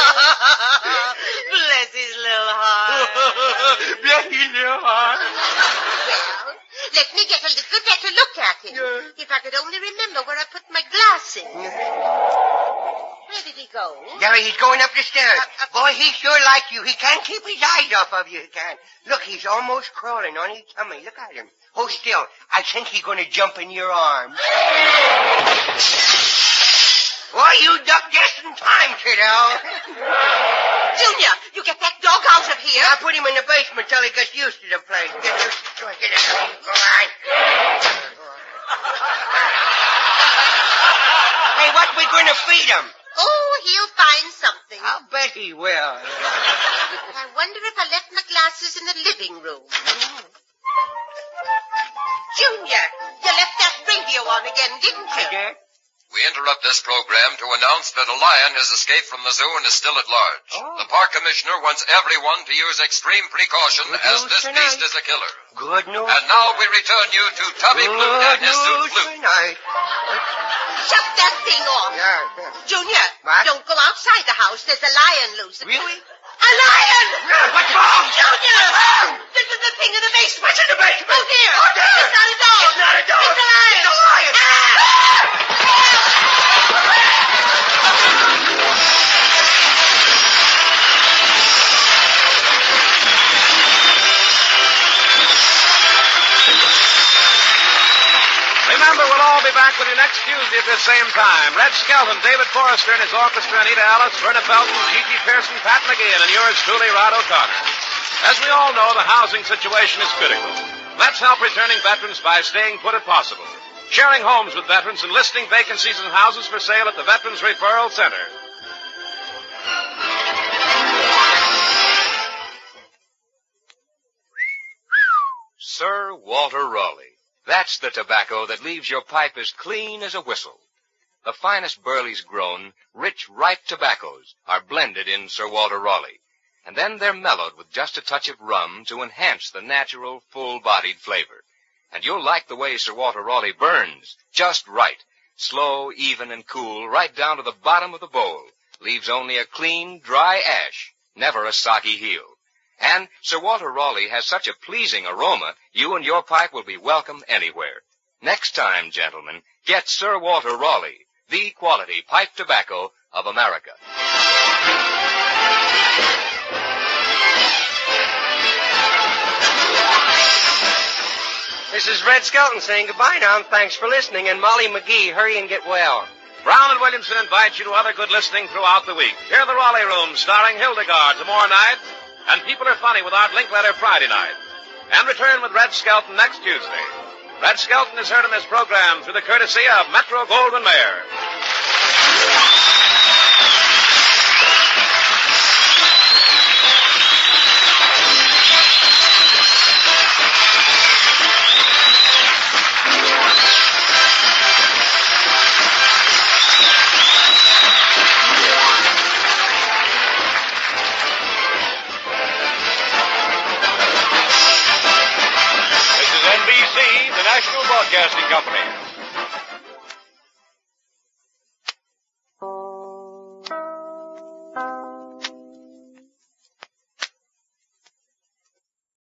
Bless his little heart. Bless his little heart. Well, let me get a little better look at him. If I could only remember where I put my glasses. Where did he go? There, he's going up the stairs. Boy, he sure like you. He can't keep his eyes off of you. He can't. Look, he's almost crawling on his tummy. Look at him. Hold still. I think he's going to jump in your arms. Boy, you ducked just in time, kiddo. Junior, you get that dog out of here. I'll put him in the basement till he gets used to the place. Get used to it. Get it. All right. Hey, what we going to feed him? Oh, he'll find something. I'll bet he will. I wonder if I left my glasses in the living room. Mm-hmm. Junior, you left that radio on again, didn't you? I did. We interrupt this program to announce that a lion has escaped from the zoo and is still at large. Oh. The park commissioner wants everyone to use extreme precaution Good as this tonight. beast is a killer. Good news. And now we return you to Tubby Blue Good and his suit news flute. tonight. Shut that thing off. Yeah, yeah. Junior, What? don't go outside the house. There's a lion loose. Really? A lion! What's wrong? Junior! This is the thing in the basement. What's in the basement? Oh, dear. Oh, dear. It's not a dog. It's not a dog. It's a lion. It's a lion. Ah! Ah! Remember, we'll all be back with you next Tuesday at this same time. Red Skelton, David Forrester and his orchestra, Anita Ellis, Verna Felton, GeGe Pearson, Pat McGeehan, and yours truly, Rod O'Connor. As we all know, the housing situation is critical. Let's help returning veterans by staying put if possible. Sharing homes with veterans and listing vacancies in houses for sale at the Veterans Referral Center. Sir Walter Raleigh. That's the tobacco that leaves your pipe as clean as a whistle. The finest Burley's grown, rich, ripe tobaccos are blended in Sir Walter Raleigh. And then they're mellowed with just a touch of rum to enhance the natural, full-bodied flavor. And you'll like the way Sir Walter Raleigh burns. Just right. Slow, even, and cool, right down to the bottom of the bowl. Leaves only a clean, dry ash. Never a soggy heel. And Sir Walter Raleigh has such a pleasing aroma, you and your pipe will be welcome anywhere. Next time, gentlemen, get Sir Walter Raleigh, the quality pipe tobacco of America. This is Red Skelton saying goodbye now, and thanks for listening. And Molly McGee, hurry and get well. Brown and Williamson invite you to other good listening throughout the week. Hear the Raleigh Room starring Hildegarde tomorrow night, and People Are Funny with Art Linkletter Friday night. And return with Red Skelton next Tuesday. Red Skelton is heard in this program through the courtesy of Metro Goldwyn Mayer. National Broadcasting Company.